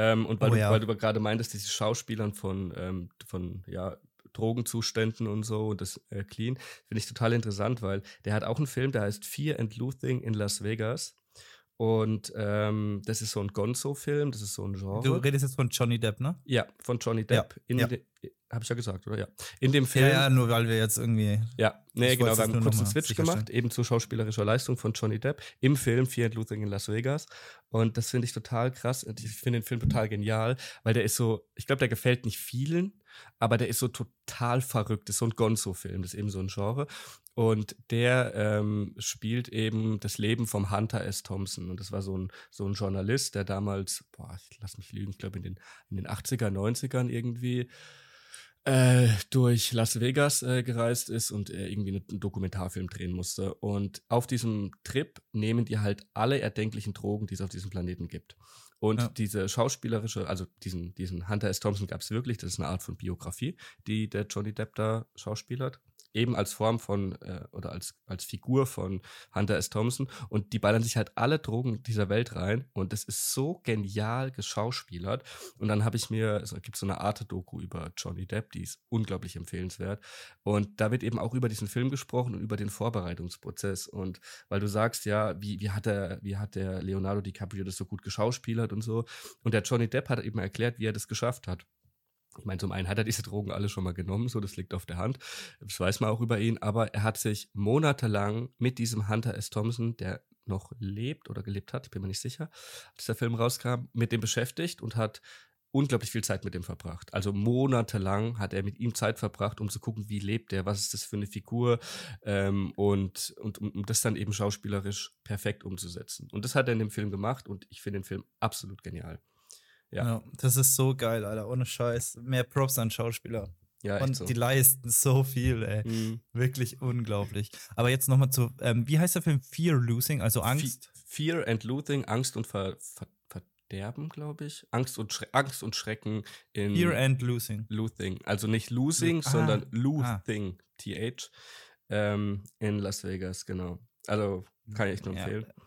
Ähm, und weil,
Oh
du,
ja.
weil du gerade meintest, diese Schauspielern von, ähm, von ja, Drogenzuständen und so und das äh, Clean, finde ich total interessant, weil der hat auch einen Film, der heißt Fear and Loathing in Las Vegas. Und ähm, das ist so ein Gonzo-Film, das ist so ein Genre.
Du redest jetzt von Johnny Depp, ne?
ja, von Johnny Depp.
ja.
de- Habe ich ja gesagt, oder? Ja. In dem Film.
Ja, ja, nur weil wir jetzt irgendwie.
Ja, nee, genau, wir haben einen kurzen Switch gemacht, eben zu schauspielerischer Leistung von Johnny Depp im Film Fear and Loathing in Las Vegas. Und das finde ich total krass. Ich finde den Film total genial, weil der ist so, ich glaube, der gefällt nicht vielen, aber der ist so total verrückt. Das ist so ein Gonzo-Film, das ist eben so ein Genre. Und der ähm, spielt eben das Leben vom Hunter S. Thompson. Und das war so ein, so ein Journalist, der damals, boah, ich lass mich lügen, ich glaube in den, in den 80er, 90ern irgendwie äh, durch Las Vegas äh, gereist ist und äh, irgendwie einen Dokumentarfilm drehen musste. Und auf diesem Trip nehmen die halt alle erdenklichen Drogen, die es auf diesem Planeten gibt. Und
Ja.
diese schauspielerische, also diesen, diesen Hunter S. Thompson gab es wirklich, das ist eine Art von Biografie, die der Johnny Depp da schauspielert. Eben als Form von äh, oder als, als Figur von Hunter S. Thompson. Und die ballern sich halt alle Drogen dieser Welt rein. Und das ist so genial geschauspielert. Und dann habe ich mir, es gibt so eine Arte-Doku über Johnny Depp, die ist unglaublich empfehlenswert. Und da wird eben auch über diesen Film gesprochen und über den Vorbereitungsprozess. Und weil du sagst, ja, wie, wie, hat der, wie hat der Leonardo DiCaprio das so gut geschauspielert wird und so. Und der Johnny Depp hat eben erklärt, wie er das geschafft hat. Ich meine, zum einen hat er diese Drogen alle schon mal genommen, so das liegt auf der Hand. Das weiß man auch über ihn, aber er hat sich monatelang mit diesem Hunter S. Thompson, der noch lebt oder gelebt hat, ich bin mir nicht sicher, als der Film rauskam, mit dem beschäftigt und hat unglaublich viel Zeit mit ihm verbracht. Also monatelang hat er mit ihm Zeit verbracht, um zu gucken, wie lebt er, was ist das für eine Figur ähm, und, und um, um das dann eben schauspielerisch perfekt umzusetzen. Und das hat er in dem Film gemacht und ich finde den Film absolut genial.
Ja. ja. das ist so geil, Alter. Ohne Scheiß. Mehr Props an Schauspieler. Ja, und so. die leisten so viel, ey. Mhm. Wirklich unglaublich. Aber jetzt nochmal zu, ähm, wie heißt der Film? Fear Losing, also Angst?
Fear and Losing, Angst und Ver, Ver Verderben, glaube ich. Angst und, Schre Angst und Schrecken in.
Fear and Losing.
Losing. Also nicht Losing, ah, sondern Losing, ah. TH. Ähm, in Las Vegas, genau. Also kann ich nur empfehlen. Ja.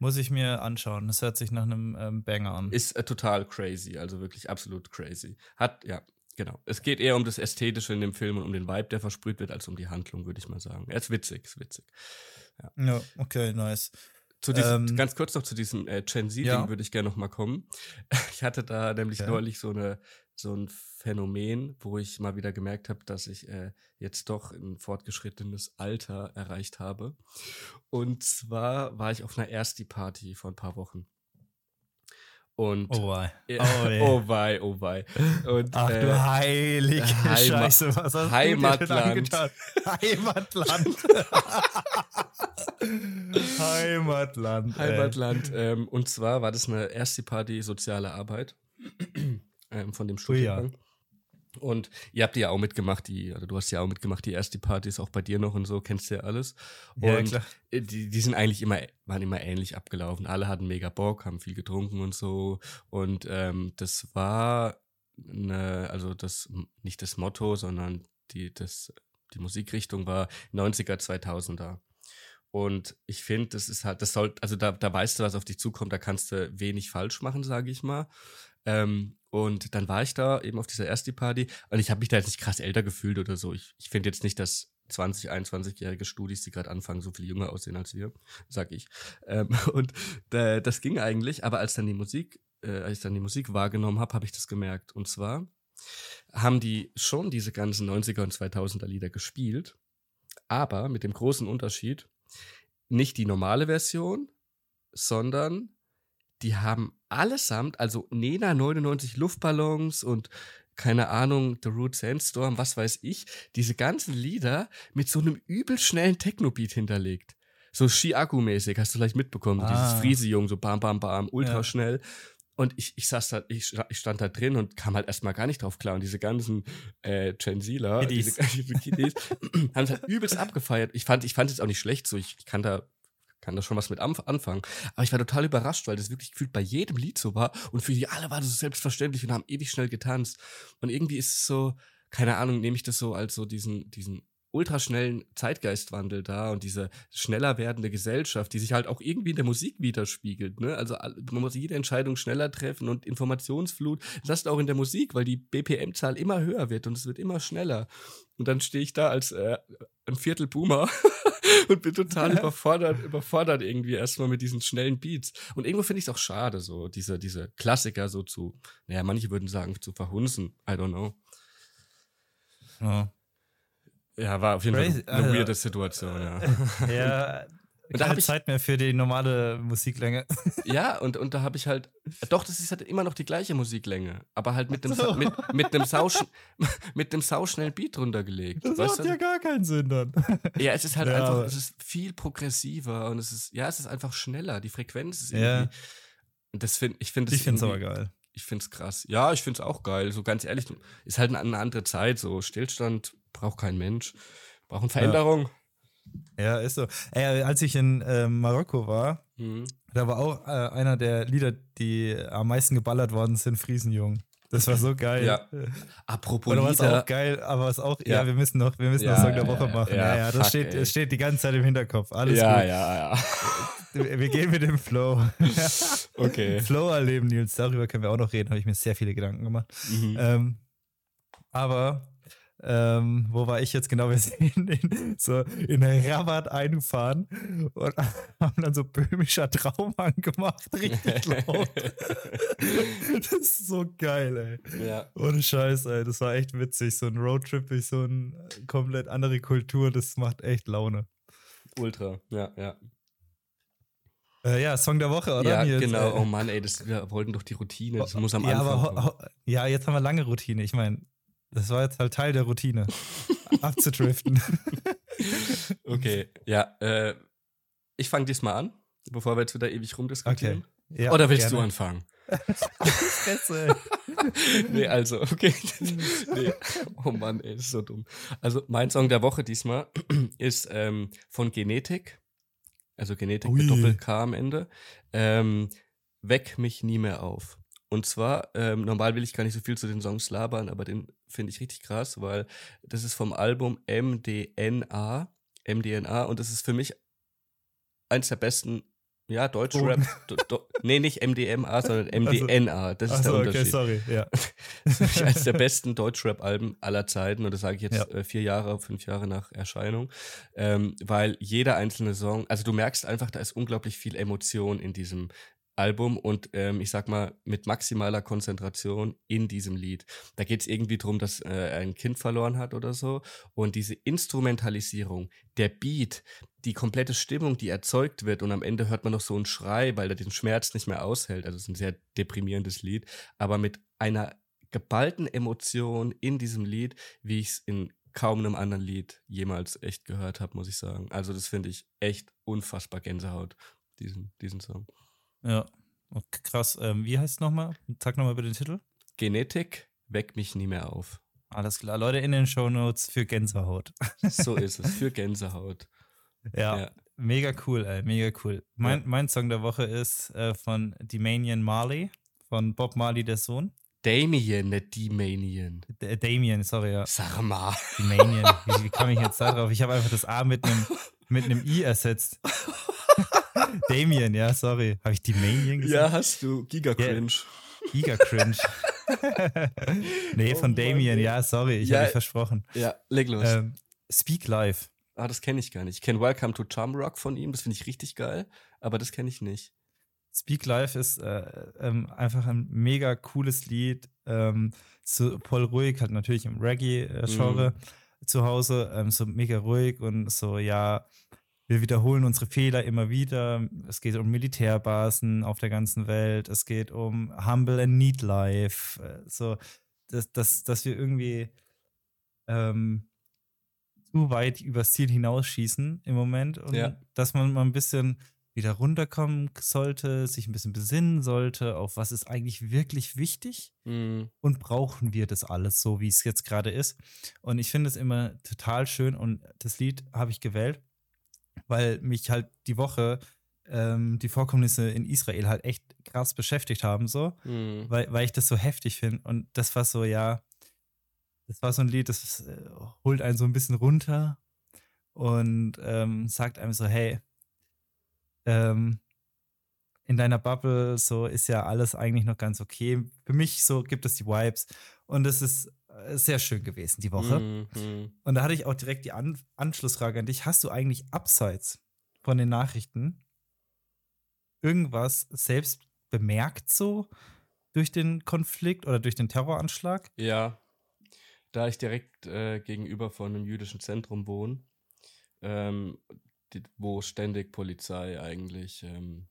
Muss ich mir anschauen. Das hört sich nach einem ähm, Banger an.
Ist äh, total crazy, also wirklich absolut crazy. Hat, ja, genau. Es geht eher um das Ästhetische in dem Film und um den Vibe, der versprüht wird, als um die Handlung, würde ich mal sagen. Er ist witzig, ist witzig.
Ja, ja okay, nice.
Diesem, ähm, ganz kurz noch zu diesem äh, Gen Z-Ding ja. würde ich gerne noch mal kommen. <laughs> Ich hatte da nämlich okay. neulich so eine so ein Phänomen, wo ich mal wieder gemerkt habe, dass ich äh, jetzt doch ein fortgeschrittenes Alter erreicht habe. Und zwar war ich auf einer Ersti-Party vor ein paar Wochen. Und
oh wei.
Oh, oh wei, oh wei. Und,
Ach äh, du heilige Heima Scheiße, was hast
Heimatland.
du Heimatland. <laughs> Heimatland.
Heimatland. Ähm, und zwar war das eine erste Party soziale Arbeit <clears throat> ähm, von dem Studiengang. Oh, ja. Und ihr habt ja auch mitgemacht, die, oder du hast ja auch mitgemacht, die erste Party ist auch bei dir noch und so, kennst du ja alles. Ja, und klar. Die, die sind eigentlich immer, waren immer ähnlich abgelaufen. Alle hatten mega Bock, haben viel getrunken und so. Und ähm, das war eine, also das, nicht das Motto, sondern die, das, die Musikrichtung war 90er, 2000er. Und ich finde, das ist halt, das soll, also da, da weißt du, was auf dich zukommt, da kannst du wenig falsch machen, sage ich mal. Ähm, und dann war ich da eben auf dieser erste Party und ich habe mich da jetzt nicht krass älter gefühlt oder so. Ich, ich finde jetzt nicht, dass 20, 21-jährige Studis, die gerade anfangen, so viel jünger aussehen als wir, sag ich. Ähm, <laughs> und äh, das ging eigentlich, aber als dann die Musik, äh, als ich dann die Musik wahrgenommen habe, habe ich das gemerkt. Und zwar haben die schon diese ganzen 90er und 2000er Lieder gespielt, aber mit dem großen Unterschied, nicht die normale Version, sondern die haben allesamt, also Nena 99 Luftballons und keine Ahnung, The Root Sandstorm, was weiß ich, diese ganzen Lieder mit so einem übel schnellen Techno-Beat hinterlegt. So Shiaku-mäßig, hast du vielleicht mitbekommen, ah. dieses Friese-Jung, so bam, bam, bam, ultra ja. schnell. Und ich, ich saß da, ich, ich stand da drin und kam halt erstmal gar nicht drauf klar. Und diese ganzen äh, Gen Zler, diese, <laughs> diese Kiddies, <clears throat> haben es halt übelst abgefeiert. Ich fand, ich fand es auch nicht schlecht so. Ich, ich kann da kann da schon was mit anfangen. Aber ich war total überrascht, weil das wirklich gefühlt bei jedem Lied so war. Und für die alle war das so selbstverständlich und haben ewig schnell getanzt. Und irgendwie ist es so, keine Ahnung, nehme ich das so als so diesen, diesen ultraschnellen Zeitgeistwandel da und diese schneller werdende Gesellschaft, die sich halt auch irgendwie in der Musik widerspiegelt. Ne? Also man muss jede Entscheidung schneller treffen und Informationsflut, das ist auch in der Musik, weil die BPM-Zahl immer höher wird und es wird immer schneller. Und dann stehe ich da als äh, ein Viertel Boomer <laughs> und bin total <laughs> überfordert, überfordert irgendwie erstmal mit diesen schnellen Beats. Und irgendwo finde ich es auch schade, so diese, diese Klassiker so zu, naja, manche würden sagen, zu verhunzen. I don't know. Ja. Ja, war auf jeden Crazy. Fall eine also, weirde Situation, ja.
Ja, und da habe ich Zeit mehr für die normale Musiklänge. <laughs>
Ja, und, und da habe ich halt, doch, das ist halt immer noch die gleiche Musiklänge, aber halt mit dem, so. mit, mit einem, Sau, <laughs> <laughs> mit dem sauschnellen Beat runtergelegt.
Das macht du? ja gar keinen Sinn dann.
Ja, es ist halt ja, einfach, es ist viel progressiver und es ist, ja, es ist einfach schneller. Die Frequenz ist irgendwie. Ja. Das find, ich finde
Ich finde es aber geil.
Ich finde es krass. Ja, ich finde es auch geil. So ganz ehrlich, ist halt eine andere Zeit. So Stillstand braucht kein Mensch. Brauchen Veränderung. Ja.
Ja, ist so. Ey, als ich in äh, Marokko war, mhm. da war auch äh, einer der Lieder, die am meisten geballert worden sind, Friesenjung. Das war so <laughs> geil.
Ja. <laughs> Apropos
Oder was auch geil, aber was auch, ja, ja wir müssen noch, wir müssen ja, noch Song der Woche machen. Ja, ja, das fuck, steht, das steht die ganze Zeit im Hinterkopf. Alles
ja,
gut.
Ja, ja,
ja. Wir gehen mit dem Flow. <laughs>
okay.
Flow erleben, Nils. Darüber können wir auch noch reden, habe ich mir sehr viele Gedanken gemacht. Mhm. Ähm, aber ähm, wo war ich jetzt genau? Wir sind in, so in Rabat einfahren und <laughs> haben dann so böhmischer Traum angemacht, richtig <laughs> laut. das ist so geil, ey.
Ja.
Ohne Scheiß, ey. Das war echt witzig. So ein Roadtrip durch so eine komplett andere Kultur, das macht echt Laune.
Ultra, ja, ja.
Äh, ja, Song der Woche, oder?
Ja,
Nils?
genau.
Äh,
Oh Mann, ey, das, wir wollten doch die Routine. Das muss am
ja,
Anfang
aber
kommen.
ja, jetzt haben wir lange Routine. Ich meine, das war jetzt halt Teil der Routine. <laughs> Abzudriften. <laughs>
Okay, ja. Äh, ich fange diesmal an, bevor wir jetzt wieder ewig rumdiskutieren.
Ja,
Oder willst du
gerne.
anfangen? <laughs>
Fresse.
nee, also, okay. nee. Oh Mann, ey, ist so dumm. Also, mein Song der Woche diesmal <clears throat> ist ähm, von Genetik. Also Genetik mit
Ui.
Doppel-K am Ende. Ähm, Weck mich nie mehr auf. Und zwar, ähm, normal will ich gar nicht so viel zu den Songs labern, aber den finde ich richtig krass, weil das ist vom Album MDNA. MDNA und das ist für mich eins der besten, ja, Deutschrap. Do, do, nee, nicht MDMA, sondern <laughs> MDNA. Das ist der
Achso,
Unterschied.
okay, sorry. Ja. <laughs>
Das ist für mich eines der besten Deutschrap-Alben aller Zeiten und das sage ich jetzt
Ja.
äh, vier Jahre, fünf Jahre nach Erscheinung, ähm, weil jeder einzelne Song, also du merkst einfach, da ist unglaublich viel Emotion in diesem Album und ähm, ich sag mal mit maximaler Konzentration in diesem Lied. Da geht es irgendwie darum, dass äh, er ein Kind verloren hat oder so und diese Instrumentalisierung, der Beat, die komplette Stimmung, die erzeugt wird und am Ende hört man noch so einen Schrei, weil er den Schmerz nicht mehr aushält. Also es ist ein sehr deprimierendes Lied, aber mit einer geballten Emotion in diesem Lied, wie ich es in kaum einem anderen Lied jemals echt gehört habe, muss ich sagen. Also das finde ich echt unfassbar Gänsehaut, diesen, diesen Song.
Ja. Okay, krass. Ähm, wie heißt es nochmal? Sag nochmal über den Titel.
Genetik, weck mich nie mehr auf.
Alles klar. Leute in den Shownotes für Gänsehaut. <laughs>
So ist es, für Gänsehaut.
Ja,
Ja.
mega cool, ey, mega cool. Mein,
Ja.
mein Song der Woche ist äh, von Damien Marley, von Bob Marley, der Sohn.
Damien, nicht Damien.
D Damien, sorry, ja.
Sag mal.
Damien. wie, wie <laughs> kam ich jetzt da drauf? Ich habe einfach das A mit einem mit einem I ersetzt. <laughs> Damien, ja, sorry. Habe ich Damien gesagt?
Ja, hast du. Giga Cringe.
Giga cringe. <laughs> nee,
Oh
von Damien, ja, sorry, ich
Ja.
habe versprochen.
Ja, leg los.
Ähm, Speak Live.
ah, das kenne ich gar nicht. Ich kenne Welcome to Charmrock von ihm, das finde ich richtig geil, aber das kenne ich nicht.
Speak Live ist äh, ähm, einfach ein mega cooles Lied. Ähm, so voll ruhig, halt natürlich im Reggae-Genre zu Hause, ähm, so mega ruhig und so, ja, wir wiederholen unsere Fehler immer wieder. Es geht um Militärbasen auf der ganzen Welt. Es geht um Humble and Neat Life. Äh, So, dass, dass, dass wir irgendwie ähm, zu weit übers Ziel hinausschießen im Moment und
Ja.
dass man mal ein bisschen wieder runterkommen sollte, sich ein bisschen besinnen sollte, auf was ist eigentlich wirklich wichtig
Mhm.
und brauchen wir das alles so, wie es jetzt gerade ist. Und ich finde es immer total schön und das Lied habe ich gewählt, weil mich halt die Woche ähm, die Vorkommnisse in Israel halt echt krass beschäftigt haben, so,
Mhm.
weil, weil ich das so heftig finde. Und das war so, ja, das war so ein Lied, das äh, holt einen so ein bisschen runter und ähm, sagt einem so, hey, ähm, in deiner Bubble so ist ja alles eigentlich noch ganz okay. Für mich so gibt es die Vibes und es ist sehr schön gewesen die Woche.
Mhm. Mhm.
Und da hatte ich auch direkt die An Anschlussfrage an dich. Hast du eigentlich abseits von den Nachrichten irgendwas selbst bemerkt so durch den Konflikt oder durch den Terroranschlag?
Ja, da ich direkt äh, gegenüber von einem jüdischen Zentrum wohne, ähm, die, wo ständig Polizei eigentlich ähm,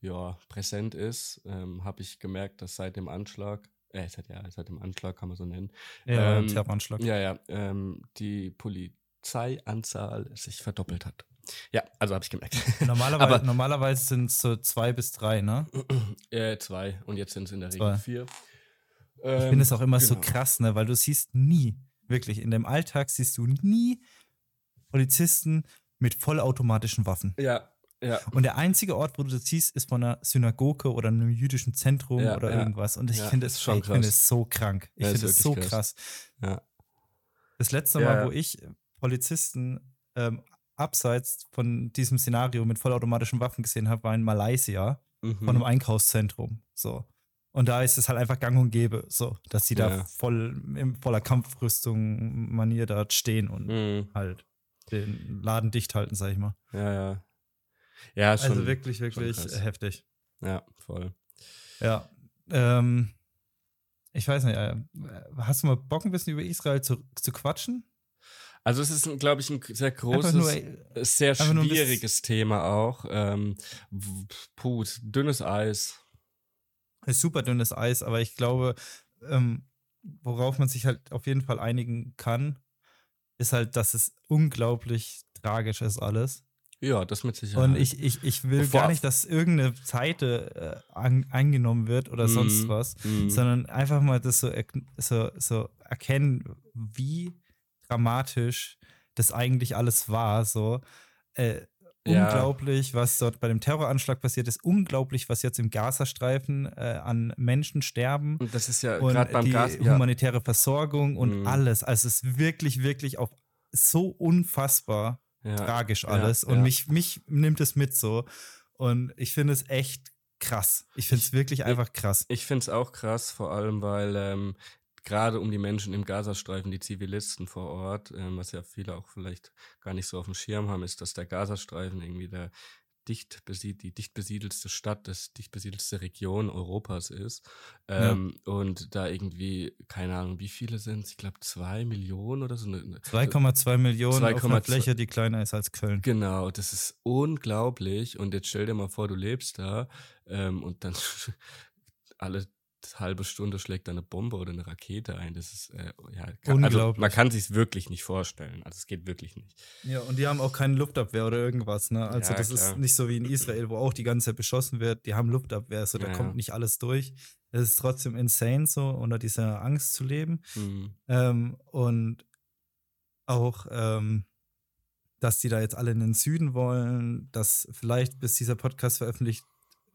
ja, präsent ist, ähm, habe ich gemerkt, dass seit dem Anschlag, äh, seit, ja, seit dem Anschlag kann man so nennen,
Ja,
Ähm,
Terroranschlag.
ja, ja, ähm, die Polizeianzahl sich verdoppelt hat. Ja, also habe ich gemerkt. <laughs>
Normalerweise,
Aber-
normalerweise sind es so zwei bis drei, ne? <clears throat>
äh, zwei und jetzt sind es in der
Zwei.
Regel vier.
Ich
Ähm,
finde es auch immer so
genau.
krass, ne? Weil du siehst nie, wirklich, in dem Alltag siehst du nie Polizisten mit vollautomatischen Waffen.
Ja, ja.
Und der einzige Ort, wo du das siehst, ist von einer Synagoge oder einem jüdischen Zentrum
Ja,
oder
ja.
irgendwas. Und ich finde es
schon
ey, ich finde
krass.
es so krank. Ich finde es so krass.
krass.
Das letzte Mal, wo ich Polizisten ähm, abseits von diesem Szenario mit vollautomatischen Waffen gesehen habe, war in Malaysia
Mhm.
von einem Einkaufszentrum. So. Und da ist es halt einfach gang und gäbe, so, dass sie da voll in voller Kampfrüstung Manier dort stehen und
Mhm.
halt den Laden dicht halten, sag ich mal.
Ja, ja. Ja, schon.
also wirklich, wirklich heftig.
Ja, voll.
Ja. Ähm, ich weiß nicht, äh, hast du mal Bock, ein bisschen über Israel zu, zu quatschen?
Also es ist, glaube ich, ein sehr großes,
nur, äh,
sehr schwieriges Thema auch. Ähm, puh, dünnes Eis.
ist super dünnes Eis, aber ich glaube, ähm, worauf man sich halt auf jeden Fall einigen kann, ist halt, dass es unglaublich tragisch ist alles.
Ja, das mit Sicherheit.
Und ich, ich, ich will
Bevor-
gar nicht, dass irgendeine Seite äh, an, eingenommen wird oder sonst
Mhm,
was,
mhm.
sondern einfach mal das so, so, so erkennen, wie dramatisch das eigentlich alles war. So. Äh,
Ja.
Unglaublich, was dort bei dem Terroranschlag passiert ist. Unglaublich, was jetzt im Gazastreifen äh, an Menschen sterben.
Und das ist ja gerade beim
die
Gas. Ja,
humanitäre Versorgung und
Mhm.
alles. Also es ist wirklich, wirklich auf so unfassbar
ja,
tragisch
ja,
alles. Und
ja.
mich, mich nimmt es mit so. Und ich finde es echt krass. Ich finde es wirklich einfach krass.
Ich finde es auch krass, vor allem, weil ähm, gerade um die Menschen im Gazastreifen, die Zivilisten vor Ort, ähm, was ja viele auch vielleicht gar nicht so auf dem Schirm haben, ist, dass der Gazastreifen irgendwie der dicht besied die dicht besiedelste Stadt, das dicht besiedelste Region Europas ist.
Ja.
Ähm, Und da irgendwie, keine Ahnung, wie viele sind es? Ich glaube, zwei Millionen oder so. eine-
2,2 Millionen auf einer
2,2
Fläche, die kleiner ist als Köln.
Genau, das ist unglaublich. Und jetzt stell dir mal vor, du lebst da ähm, und dann <laughs> alle halbe Stunde schlägt da eine Bombe oder eine Rakete ein. Das ist äh, ja kann, also
Unglaublich.
man kann sich wirklich nicht vorstellen. Also es geht wirklich nicht.
Ja, und die haben auch keine Luftabwehr oder irgendwas, ne? Also
Ja,
das
klar.
ist nicht so wie in Israel, wo auch die ganze Zeit beschossen wird. Die haben Luftabwehr, so da
Ja,
kommt nicht alles durch. Es ist trotzdem insane, so unter dieser Angst zu leben.
Mhm.
Ähm, und auch, ähm, dass die da jetzt alle in den Süden wollen, dass vielleicht bis dieser Podcast veröffentlicht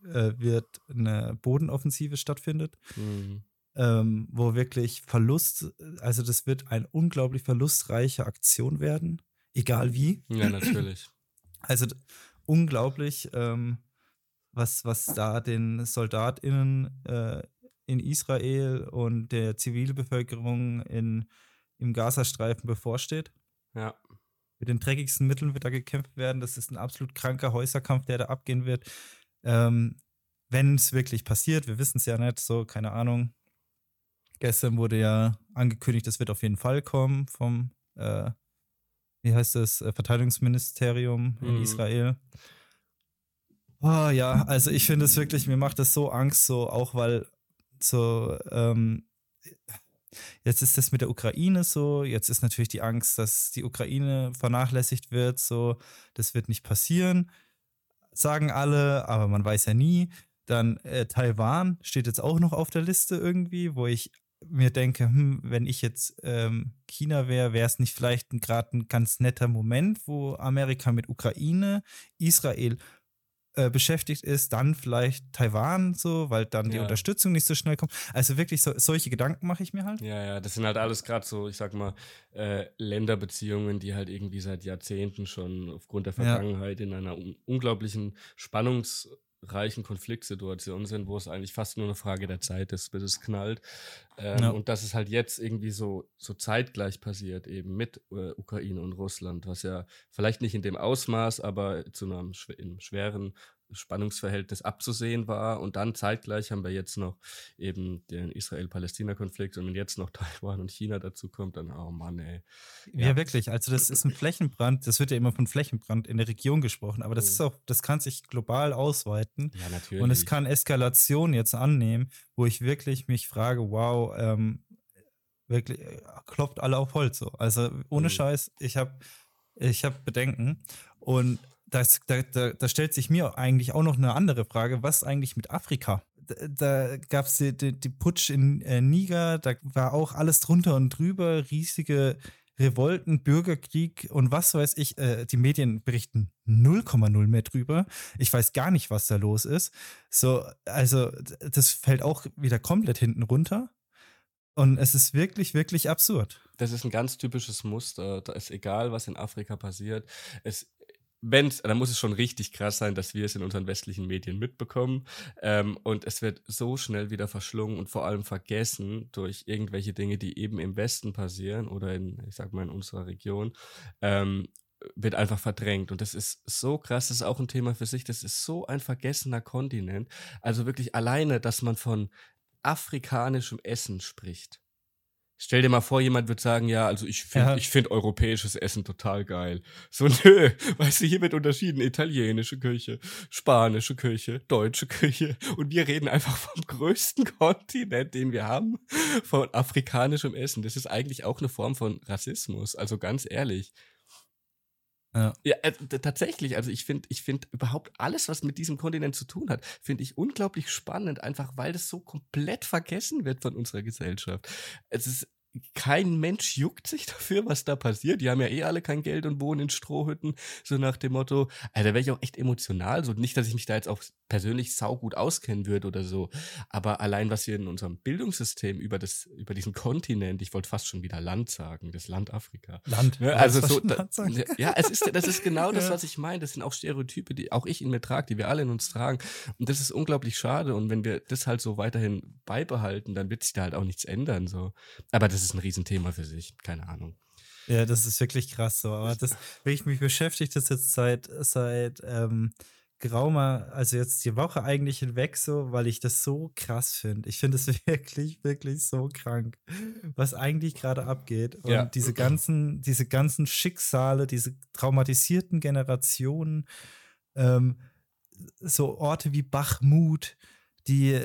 äh, wird, eine Bodenoffensive stattfindet,
Mhm.
ähm, wo wirklich Verlust, also das wird eine unglaublich verlustreiche Aktion werden, egal wie.
Ja, natürlich. <clears throat>
Also unglaublich, ähm, was, was da den SoldatInnen äh, in Israel und der Zivilbevölkerung in, im Gazastreifen bevorsteht.
Ja.
Mit den dreckigsten Mitteln wird da gekämpft werden. Das ist ein absolut kranker Häuserkampf, der da abgehen wird. Ähm, Wenn es wirklich passiert, wir wissen es ja nicht, so, keine Ahnung. Gestern wurde ja angekündigt, es wird auf jeden Fall kommen vom, äh, wie heißt das, äh, Verteidigungsministerium in
Mhm.
Israel. Oh ja, also ich finde es wirklich, mir macht das so Angst, so auch weil so, ähm, jetzt ist das mit der Ukraine so, jetzt ist natürlich die Angst, dass die Ukraine vernachlässigt wird, so, das wird nicht passieren, sagen alle, aber man weiß ja nie. Dann äh, Taiwan steht jetzt auch noch auf der Liste irgendwie, wo ich mir denke, hm, wenn ich jetzt ähm, China wäre, wäre es nicht vielleicht gerade ein ganz netter Moment, wo Amerika mit Ukraine, Israel äh, beschäftigt ist, dann vielleicht Taiwan so, weil dann die
Ja.
Unterstützung nicht so schnell kommt. Also wirklich so, solche Gedanken mache ich mir halt.
Ja, ja, das sind halt alles gerade so, ich sag mal, äh, Länderbeziehungen, die halt irgendwie seit Jahrzehnten schon aufgrund der
Ja.
Vergangenheit in einer un unglaublichen spannungsreichen Konfliktsituation sind, wo es eigentlich fast nur eine Frage der Zeit ist, bis es knallt. Ähm,
Ja.
Und dass es halt jetzt irgendwie so, so zeitgleich passiert, eben mit äh, Ukraine und Russland, was ja vielleicht nicht in dem Ausmaß, aber zu einem schw schweren Spannungsverhältnis abzusehen war. Und dann zeitgleich haben wir jetzt noch eben den Israel-Palästina-Konflikt und wenn jetzt noch <laughs> Taiwan und China dazu kommt, dann, oh Mann, ey.
Ja,
Ja.
wirklich. Also das ist ein Flächenbrand. Das wird ja immer von Flächenbrand in der Region gesprochen, aber das
Mhm.
ist auch, das kann sich global ausweiten.
Ja, natürlich.
Und es kann Eskalation jetzt annehmen, wo ich wirklich mich frage, wow, ähm, wirklich, äh, klopft alle auf Holz so. Also ohne
Mhm.
Scheiß, ich habe ich hab Bedenken. Und das, da, da, da stellt sich mir eigentlich auch noch eine andere Frage, was eigentlich mit Afrika? Da, da gab es die, die, die Putsch in äh, Niger, da war auch alles drunter und drüber, riesige Revolten, Bürgerkrieg und was weiß ich. Äh, die Medien berichten 0,0 mehr drüber. Ich weiß gar nicht, was da los ist. So, also das fällt auch wieder komplett hinten runter. Und es ist wirklich, wirklich absurd.
das ist ein ganz typisches Muster. Da ist egal, was in Afrika passiert. Es, wenn's, dann muss es schon richtig krass sein, dass wir es in unseren westlichen Medien mitbekommen. Ähm, und es wird so schnell wieder verschlungen und vor allem vergessen durch irgendwelche Dinge, die eben im Westen passieren oder in, ich sag mal, in unserer Region. Ähm, wird einfach verdrängt. Und das ist so krass, das ist auch ein Thema für sich. Das ist so ein vergessener Kontinent. Also wirklich alleine, dass man von afrikanischem Essen spricht. Stell dir mal vor, jemand wird sagen, ja, also ich finde
Ja.
ich find europäisches Essen total geil. So, <laughs> nö, weißt du, hier wird unterschieden. Italienische Küche, spanische Küche, deutsche Küche. Und wir reden einfach vom größten <laughs> Kontinent, den wir haben, von afrikanischem Essen. Das ist eigentlich auch eine Form von Rassismus. Also ganz ehrlich.
Ja.
Ja, äh, tatsächlich. Also ich finde, ich finde überhaupt alles, was mit diesem Kontinent zu tun hat, finde ich unglaublich spannend, einfach weil das so komplett vergessen wird von unserer Gesellschaft. Es ist kein Mensch juckt sich dafür, was da passiert. Die haben ja eh alle kein Geld und wohnen in Strohhütten, so nach dem Motto. Also da wäre ich auch echt emotional. So nicht, dass ich mich da jetzt auch persönlich saugut auskennen würde oder so. Aber allein, was wir in unserem Bildungssystem über das, über diesen Kontinent, ich wollte fast schon wieder Land sagen, das Land Afrika.
Land.
Ja, also
das
so, da, ja, es ist, das ist genau das, <laughs> was ich meine. Das sind auch Stereotype, die auch ich in mir trage, die wir alle in uns tragen. Und das ist unglaublich schade. Und wenn wir das halt so weiterhin beibehalten, dann wird sich da halt auch nichts ändern. So. Aber das ist ein Riesenthema für sich. Keine Ahnung.
Ja, das ist wirklich krass so. Aber das, wirklich, mich beschäftigt das jetzt seit, seit ähm, geraumer, also jetzt die Woche eigentlich hinweg so, weil ich das so krass finde. Ich finde es <laughs> wirklich, wirklich so krank, was eigentlich gerade abgeht. Und
Ja.
diese ganzen, diese ganzen Schicksale, diese traumatisierten Generationen, ähm, so Orte wie Bachmut, die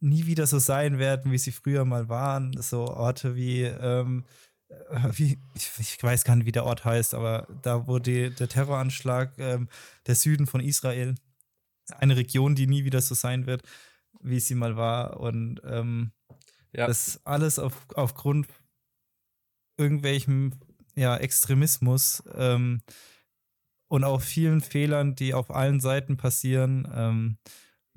nie wieder so sein werden, wie sie früher mal waren. So Orte wie, ähm, äh, wie ich, ich weiß gar nicht, wie der Ort heißt, aber da, wo die, der Terroranschlag, ähm, der Süden von Israel, eine Region, die nie wieder so sein wird, wie sie mal war. Und ähm,
Ja.
das alles auf, aufgrund irgendwelchem ja, Extremismus ähm, und auch vielen Fehlern, die auf allen Seiten passieren. Ähm,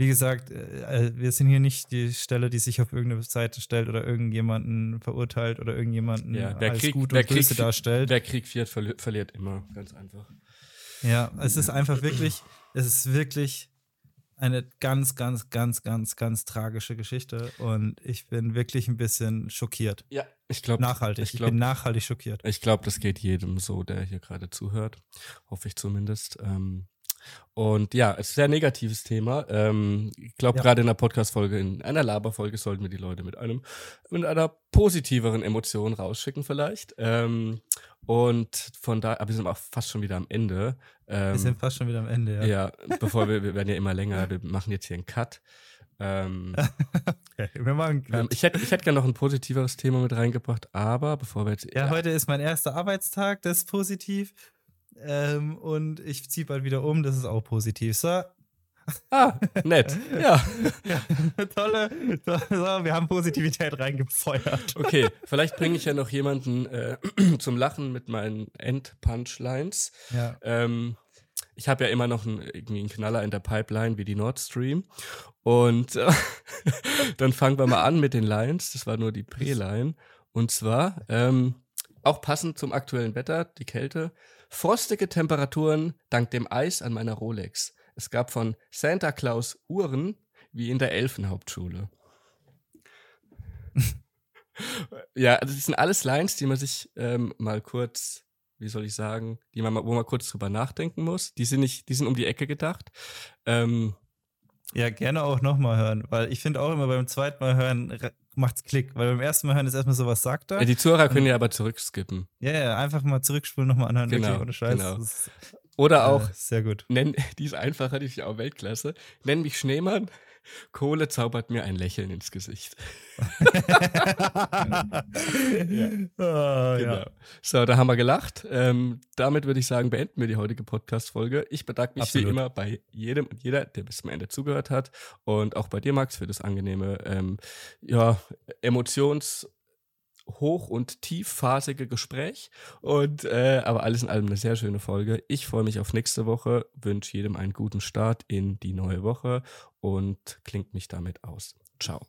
wie gesagt, äh, äh, wir sind hier nicht die Stelle, die sich auf irgendeine Seite stellt oder irgendjemanden verurteilt oder irgendjemanden
Ja,
als
Krieg-
gut und böse
Krieg-
darstellt.
Wer Krieg führt, verli verliert immer. Ganz einfach.
Ja, es ist einfach wirklich, es ist wirklich eine ganz, ganz, ganz, ganz, ganz tragische Geschichte und ich bin wirklich ein bisschen schockiert.
Ja, ich glaube.
Nachhaltig.
Ich
Ich,
glaube,
bin nachhaltig schockiert.
Ich glaube, das geht jedem so, der hier gerade zuhört. Hoffe ich zumindest. Ähm, und ja, es ist ein sehr negatives Thema. Ähm, ich glaube,
Ja.
gerade in einer Podcast-Folge, in einer Laberfolge sollten wir die Leute mit einem, mit einer positiveren Emotion rausschicken vielleicht. Ähm, und von da, aber wir sind auch fast schon wieder am Ende. Ähm,
Wir sind fast schon wieder am Ende, ja.
ja, bevor wir, wir werden ja immer länger, wir machen jetzt hier einen Cut. Ähm, <laughs>
Okay, wir machen
ähm, ich hätte ich hätte gerne noch ein positiveres Thema mit reingebracht, aber bevor wir jetzt.
Ja, heute ist mein erster Arbeitstag, das ist positiv. Ähm, und ich ziehe bald wieder um, das ist auch positiv. So,
Ah, nett. <laughs> Ja.
ja, tolle, so, wir haben Positivität reingefeuert.
Okay, vielleicht bringe ich ja noch jemanden äh, <clears throat> zum Lachen mit meinen End-Punchlines.
Ja.
Ähm, ich habe ja immer noch einen, irgendwie einen Knaller in der Pipeline wie die Nord Stream. Und äh, <laughs> dann fangen wir mal an mit den Lines. Das war nur die Pre-Line. Und zwar, ähm, auch passend zum aktuellen Wetter, die Kälte. Frostige Temperaturen dank dem Eis an meiner Rolex. Es gab von Santa Claus Uhren wie in der Elfenhauptschule. <laughs> ja, also das sind alles Lines, die man sich ähm, mal kurz, wie soll ich sagen, die man wo man kurz drüber nachdenken muss. Die sind nicht, die sind um die Ecke gedacht. Ähm,
Ja, gerne auch nochmal hören, weil ich finde auch immer beim zweiten Mal hören re- macht's Klick, weil beim ersten Mal hören ist erstmal so, was sagt er?
ja, die Zuhörer können ja aber zurückskippen.
Ja, ja, einfach mal zurückspulen, nochmal anhören,
Genau,
wirklich ohne Scheiß.
genau.
Ist,
Oder auch,
äh, sehr gut.
nenn, <laughs> die ist einfacher, die ist auch Weltklasse. Nenn mich Schneemann. Kohle zaubert mir ein Lächeln ins Gesicht. <laughs>
Ah,
Genau.
ja.
So, da haben wir gelacht. Ähm, damit würde ich sagen, beenden wir die heutige Podcast-Folge. Ich bedanke mich
Absolut.
wie immer bei jedem und jeder, der bis zum Ende zugehört hat. Und auch bei dir, Max, für das angenehme, ähm, ja, emotions- hoch- und tiefphasige Gespräch. Und äh, aber alles in allem eine sehr schöne Folge. Ich freue mich auf nächste Woche, wünsche jedem einen guten Start in die neue Woche und klingt mich damit aus. Ciao.